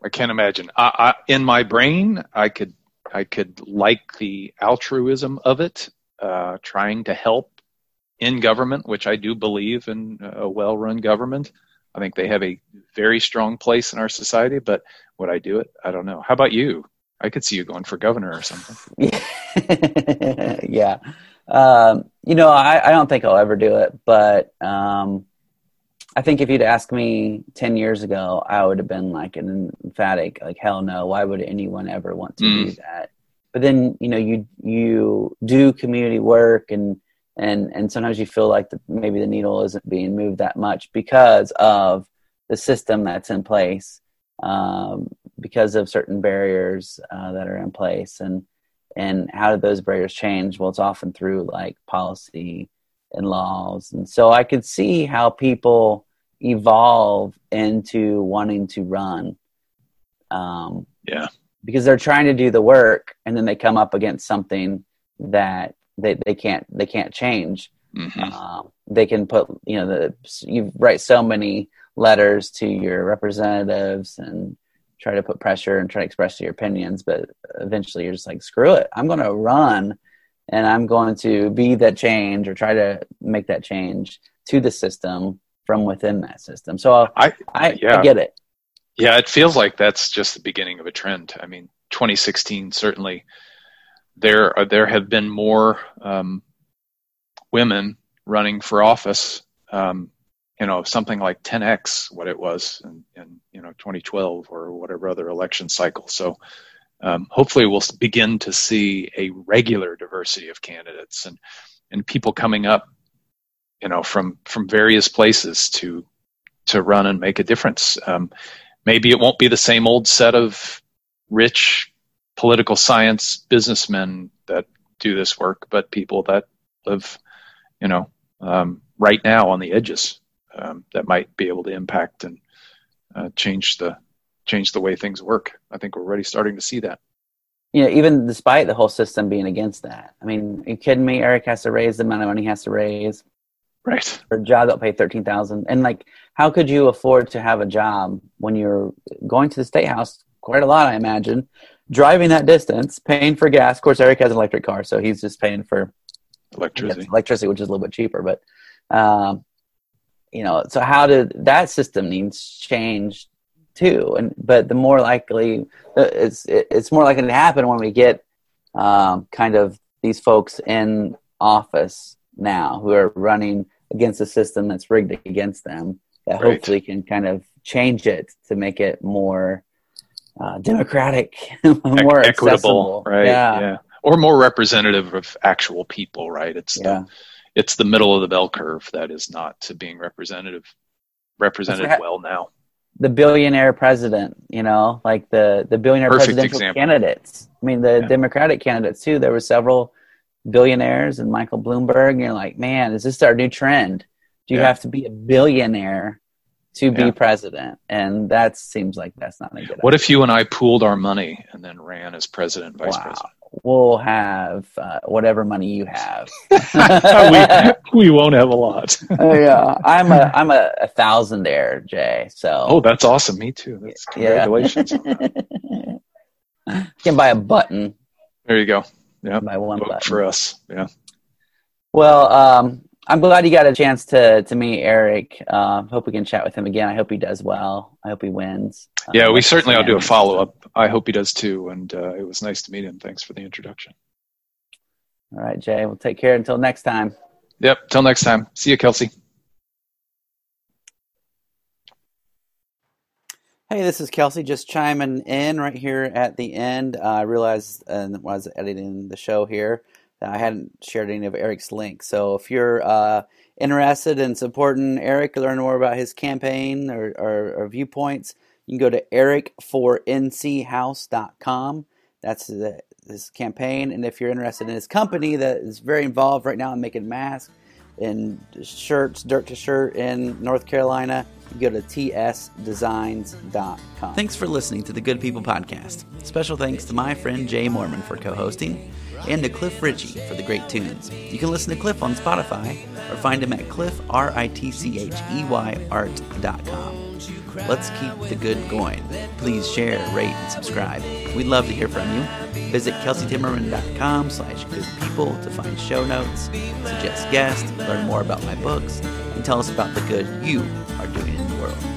[SPEAKER 2] I can't imagine. I, I, in my brain, I could I could like the altruism of it, uh, trying to help in government, which I do believe in a well-run government. I think they have a very strong place in our society. But would I do it? I don't know. How about you? I could see you going for governor or something. <laughs>
[SPEAKER 1] yeah. Um, you know, I, I don't think I'll ever do it, but um, I think if you'd asked me 10 years ago, I would have been like an emphatic, like, hell no, why would anyone ever want to do that? But then, you know, you, you do community work and, and, and sometimes you feel like the, maybe the needle isn't being moved that much because of the system that's in place, um, because of certain barriers uh, that are in place. And, and how do those barriers change? Well, it's often through like policy and laws. And so I could see how people evolve into wanting to run. Um,
[SPEAKER 2] Yeah.
[SPEAKER 1] Because they're trying to do the work and then they come up against something that they, they can't they can't change.
[SPEAKER 2] hmm
[SPEAKER 1] Um, they can put you know the you write so many letters to your representatives and try to put pressure and try to express your opinions, but eventually you're just like, screw it, I'm going to run and I'm going to be that change or try to make that change to the system from within that system. So
[SPEAKER 2] I
[SPEAKER 1] I,
[SPEAKER 2] yeah.
[SPEAKER 1] I get it.
[SPEAKER 2] Yeah, it feels like that's just the beginning of a trend. I mean, 2016 certainly there are, there have been more um, women running for office. Um, you know, something like 10x what it was in, in you know 2012 or whatever other election cycle. So um, hopefully we'll begin to see a regular diversity of candidates and and people coming up, you know, from from various places to to run and make a difference. Um, maybe it won't be the same old set of rich political science businessmen that do this work, but people that live, you know, um, right now on the edges um, that might be able to impact and uh, change the change the way things work. I think we're already starting to see that.
[SPEAKER 1] You know, even despite the whole system being against that. I mean, are you kidding me? Eric has to raise the amount of money he has to raise.
[SPEAKER 2] Right.
[SPEAKER 1] for a job that'll pay thirteen thousand. And like, how could you afford to have a job when you're going to the state house quite a lot? I imagine driving that distance, paying for gas. Of course, Eric has an electric car, so he's just paying for
[SPEAKER 2] Electricity.
[SPEAKER 1] electricity, which is a little bit cheaper. But um, you know, so how did that system needs change too? And but the more likely uh, it's it's more likely to happen when we get um, kind of these folks in office now who are running against a system that's rigged against them that
[SPEAKER 2] Right.
[SPEAKER 1] hopefully can kind of change it to make it more uh, democratic, <laughs> more
[SPEAKER 2] Ec-
[SPEAKER 1] accessible.
[SPEAKER 2] right?
[SPEAKER 1] Yeah.
[SPEAKER 2] or more representative of actual people, right? It's
[SPEAKER 1] Yeah.
[SPEAKER 2] the it's the middle of the bell curve that is not to being representative represented
[SPEAKER 1] right.
[SPEAKER 2] well now.
[SPEAKER 1] the billionaire president, you know, like the the billionaire
[SPEAKER 2] Perfect
[SPEAKER 1] presidential
[SPEAKER 2] example.
[SPEAKER 1] candidates. I mean, the
[SPEAKER 2] Yeah.
[SPEAKER 1] Democratic candidates too. There were several billionaires and Michael Bloomberg. And you're like, man, is this our new trend? Do you
[SPEAKER 2] Yeah.
[SPEAKER 1] have to be a billionaire to be
[SPEAKER 2] Yeah.
[SPEAKER 1] president? And that seems like that's not a good.
[SPEAKER 2] What
[SPEAKER 1] idea.
[SPEAKER 2] if you and I pooled our money and then ran as president vice
[SPEAKER 1] Wow.
[SPEAKER 2] president?
[SPEAKER 1] We'll have uh, whatever money you have. <laughs>
[SPEAKER 2] we, <laughs> we won't have a lot.
[SPEAKER 1] Oh, yeah, I'm a I'm a, a thousandaire, Jay. So
[SPEAKER 2] Oh, that's awesome. Me too. That's
[SPEAKER 1] Yeah.
[SPEAKER 2] congratulations. <laughs>
[SPEAKER 1] you can buy a button.
[SPEAKER 2] There you go. Yeah.
[SPEAKER 1] Buy one
[SPEAKER 2] Vote
[SPEAKER 1] button.
[SPEAKER 2] for us. Yeah.
[SPEAKER 1] Well, um, I'm glad you got a chance to to meet Eric. Uh, hope we can chat with him again. I hope he does well. I hope he wins.
[SPEAKER 2] Yeah,
[SPEAKER 1] Uh,
[SPEAKER 2] we certainly. I'll do a follow up. I hope he does too. And uh, it was nice to meet him. Thanks for the introduction.
[SPEAKER 1] All right, Jay. We'll take care until next time.
[SPEAKER 2] Yep. Till next time. See you, Kelsey.
[SPEAKER 1] Hey, this is Kelsey just chiming in right here at the end. Uh, I realized uh, I was editing the show here that I hadn't shared any of Eric's links. So if you're uh, interested in supporting Eric, learn more about his campaign or, or, or viewpoints, you can go to eric4nchouse.com. That's the, his campaign. And if you're interested in his company that is very involved right now in making masks and shirts, dirt to shirt in North Carolina, you go to tsdesigns.com. Thanks for listening to the Good People Podcast. Special thanks to my friend Jay Mormon for co hosting and to Cliff Ritchey for the great tunes. You can listen to Cliff on Spotify or find him at cliff, R I T C H E Y, art.com. Let's keep the good going. Please share, rate, and subscribe. We'd love to hear from you. Visit kelseytimmerman.com slash good people to find show notes, suggest guests, learn more about my books, and tell us about the good you are doing in the world.